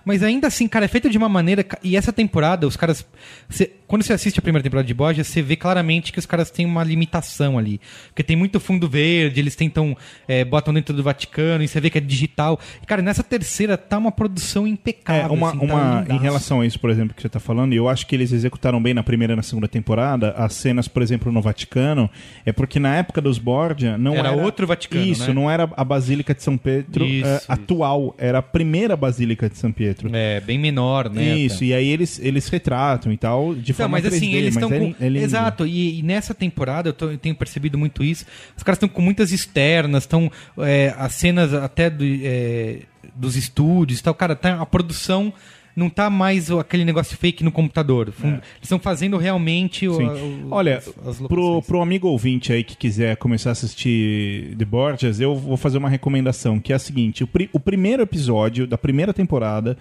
Mas ainda assim, cara, é feito de uma maneira. E essa temporada, os caras. cê- quando você assiste a primeira temporada de Borgia, você vê claramente que os caras têm uma limitação ali. Porque tem muito fundo verde, eles tentam. é, botam dentro do Vaticano, e você vê que é digital. E, cara, nessa terceira tá uma produção É, impecável. uma, assim, tá uma, em relação a isso, por exemplo, que você tá falando, eu acho que eles executaram bem na primeira e na segunda temporada, as cenas, por exemplo, no Vaticano, é porque na época dos Borgia não Era era... outro Vaticano, Isso, né? não era a Basílica de São Pedro Isso, isso. atual, era a primeira Basílica de São Pedro. É, bem menor, né? Isso, até. e aí eles, eles retratam e tal, de Não, forma mas 3D, assim, eles estão é com. é. Exato, e, e nessa temporada eu, tô- eu tenho percebido muito isso. Os caras estão com muitas externas, estão. é, as cenas até do, é, dos estúdios e tal. Cara, tá, a produção não tá mais aquele negócio fake no computador. Fun- Eles estão fazendo realmente o, É. O- Olha, as- as pro, pro amigo ouvinte aí que quiser começar a assistir The Borgias, eu vou fazer uma recomendação, que é a seguinte: o, pri- o primeiro episódio da primeira temporada,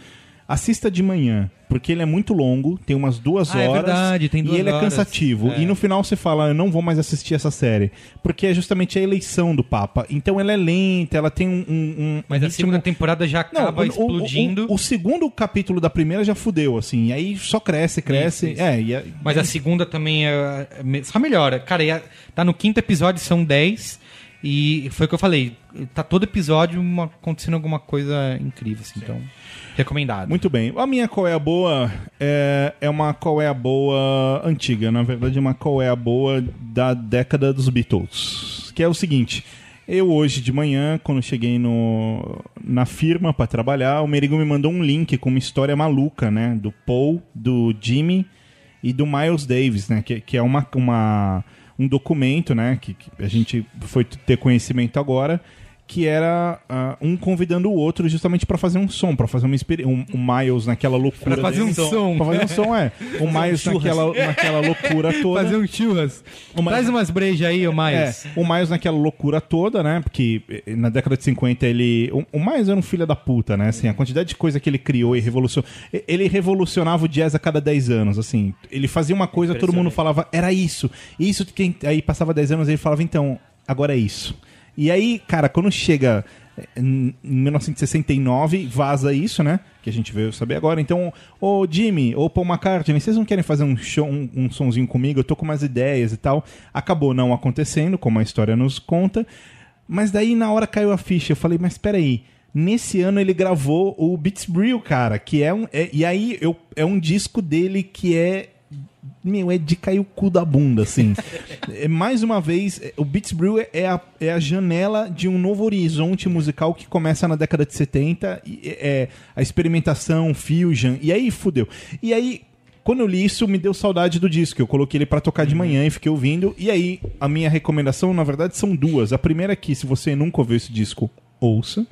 assista de manhã, porque ele é muito longo, tem umas duas Ah, é horas. verdade, tem duas E ele é horas. cansativo. É. E no final você fala, eu não vou mais assistir essa série. Porque é justamente a eleição do Papa. Então ela é lenta, ela tem um. um- Mas a ritmo- segunda temporada já acaba o- o- explodindo. O, o segundo capítulo da primeira já fudeu, assim. E aí só cresce, cresce. Isso, isso. É, é- Mas a segunda também é, é só melhora. Cara, a- tá no quinto episódio, são 10. E foi o que eu falei. Tá todo episódio uma- acontecendo alguma coisa incrível, assim, então. Recomendado. Muito bem. A minha qual é a boa é, é uma qual é a boa antiga. Na verdade, é uma qual é a boa da década dos Beatles. Que é o seguinte. Eu hoje de manhã, quando cheguei no, na firma para trabalhar, o Merigo me mandou um link com uma história maluca, né? Do Paul, do Jimmy e do Miles Davis, né? Que, que é uma, uma, um documento, né? Que, que a gente foi ter conhecimento agora, que era ah, um convidando o outro justamente para fazer um som, para fazer uma um, um Miles naquela loucura. Pra fazer um dele. som. Pra fazer um som, é. O *laughs* Miles naquela, naquela loucura *laughs* toda. Fazer um churras. Uma- Traz umas brejas aí, ô É, Miles. o Miles naquela loucura toda, né? Porque eh, na década de 50 ele. O, o Miles era um filho da puta, né? Assim, a quantidade de coisa que ele criou e revolucionou. e- Ele revolucionava o jazz a cada 10 anos, assim. Ele fazia uma coisa, todo mundo falava, era isso. Isso, quem, aí passava 10 anos ele falava, então, agora é isso. E aí, cara, quando chega eh, em 1969, vaza isso, né? Que a gente veio saber agora. Então, ô Jimmy, ô Paul McCartney, vocês não querem fazer um show, um, um sonzinho comigo? Eu tô com umas ideias e tal. Acabou não acontecendo, como a história nos conta. Mas daí, na hora caiu a ficha, eu falei, mas peraí. Nesse ano ele gravou o Beats Brill, cara, que é um. é- e aí eu, é um disco dele que é meu, é de cair o cu da bunda, assim. *laughs* É, mais uma vez, é, o Beats Brew é a, é a janela de um novo horizonte musical que começa na década de 70. E, é, é a experimentação, fusion, e aí fudeu. E aí, quando eu li isso, me deu saudade do disco. Eu coloquei ele pra tocar de manhã e fiquei ouvindo. E aí, a minha recomendação, na verdade, são duas. A primeira é que, se você nunca ouviu esse disco, ouça.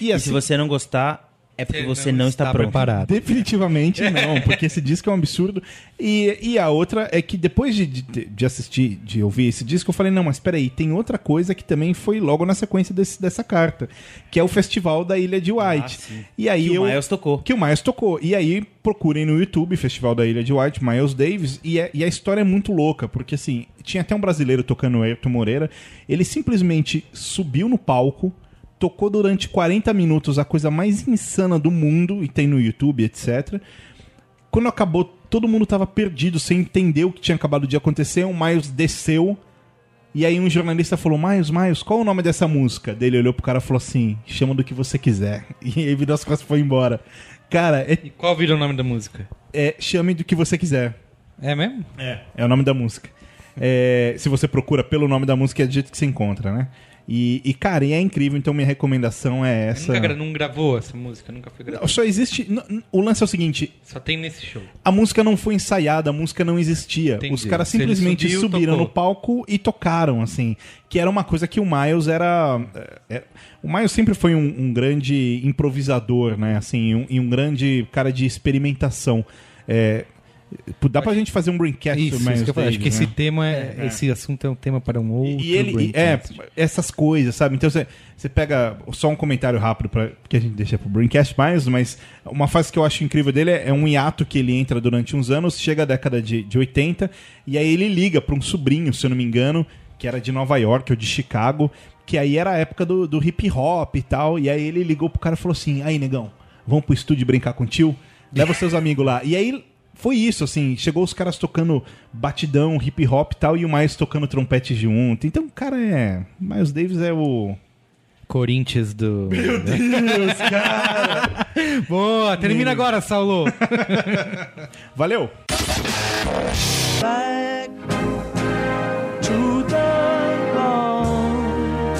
E, E assim, se você não gostar, é porque Você você não, não está, está pronto. preparado. Definitivamente *laughs* não, porque esse disco é um absurdo. E, e a outra é que depois de, de, de assistir, de ouvir esse disco, eu falei, não, mas peraí, tem outra coisa que também foi logo na sequência desse, dessa carta, que é o Festival da Ilha de White. sim. e aí Que eu, o Miles tocou. Que o Miles tocou. E aí procurem no YouTube, Festival da Ilha de White, Miles Davis, e, é- e a história é muito louca, porque assim, tinha até um brasileiro tocando o Ayrton Moreira, ele simplesmente subiu no palco, tocou durante 40 minutos a coisa mais insana do mundo, e tem no YouTube, etc. Quando acabou, todo mundo tava perdido, sem entender o que tinha acabado de acontecer. O Miles desceu. E aí um jornalista falou, Miles, Miles, qual o nome dessa música? Dele olhou pro cara e falou assim, chama do que você quiser. *laughs* E aí virou as costas e foi embora. Cara, é, E qual vira o nome da música? é chame do que você quiser. É mesmo? É. É o nome da música. É, se você procura pelo nome da música, é do jeito que você encontra, né? E, e, cara, e é incrível, então minha recomendação é essa. Nunca gra- não gravou essa música, nunca foi gravada. Só existe. O lance é o seguinte: Só tem nesse show. a música não foi ensaiada, a música não existia. Entendi. Os caras simplesmente subiu, subiram tocou. no palco e tocaram, assim. Que era uma coisa que o Miles era. é, é- o Miles sempre foi um, um grande improvisador, né? Assim, um- e um grande cara de experimentação. É, dá pra gente fazer um braincast Isso, Miles isso que eu falei. Acho que Davis, esse né? tema, é, esse assunto é um tema para um outro. E ele, e- é, essas coisas, sabe? Então você, você pega só um comentário rápido para que a gente deixa pro Braincast mais, mas uma fase que eu acho incrível dele é, é um hiato que ele entra durante uns anos, chega a década de, de 80, e aí ele liga para um sobrinho, se eu não me engano, que era de Nova York ou de Chicago, que aí era a época do, do hip hop e tal, e aí ele ligou pro cara e falou assim: "Aí, negão, vamos pro estúdio brincar com o tio? Leva os seus amigos lá. E aí foi isso, assim. Chegou os caras tocando batidão, hip hop e tal, e o mais tocando trompete junto. Então, cara é. Miles Davis é o. Corinthians do. Meu *laughs* Deus, cara! *laughs* Boa, termina Meu. agora, Saulo! *laughs* Valeu! Back to the long,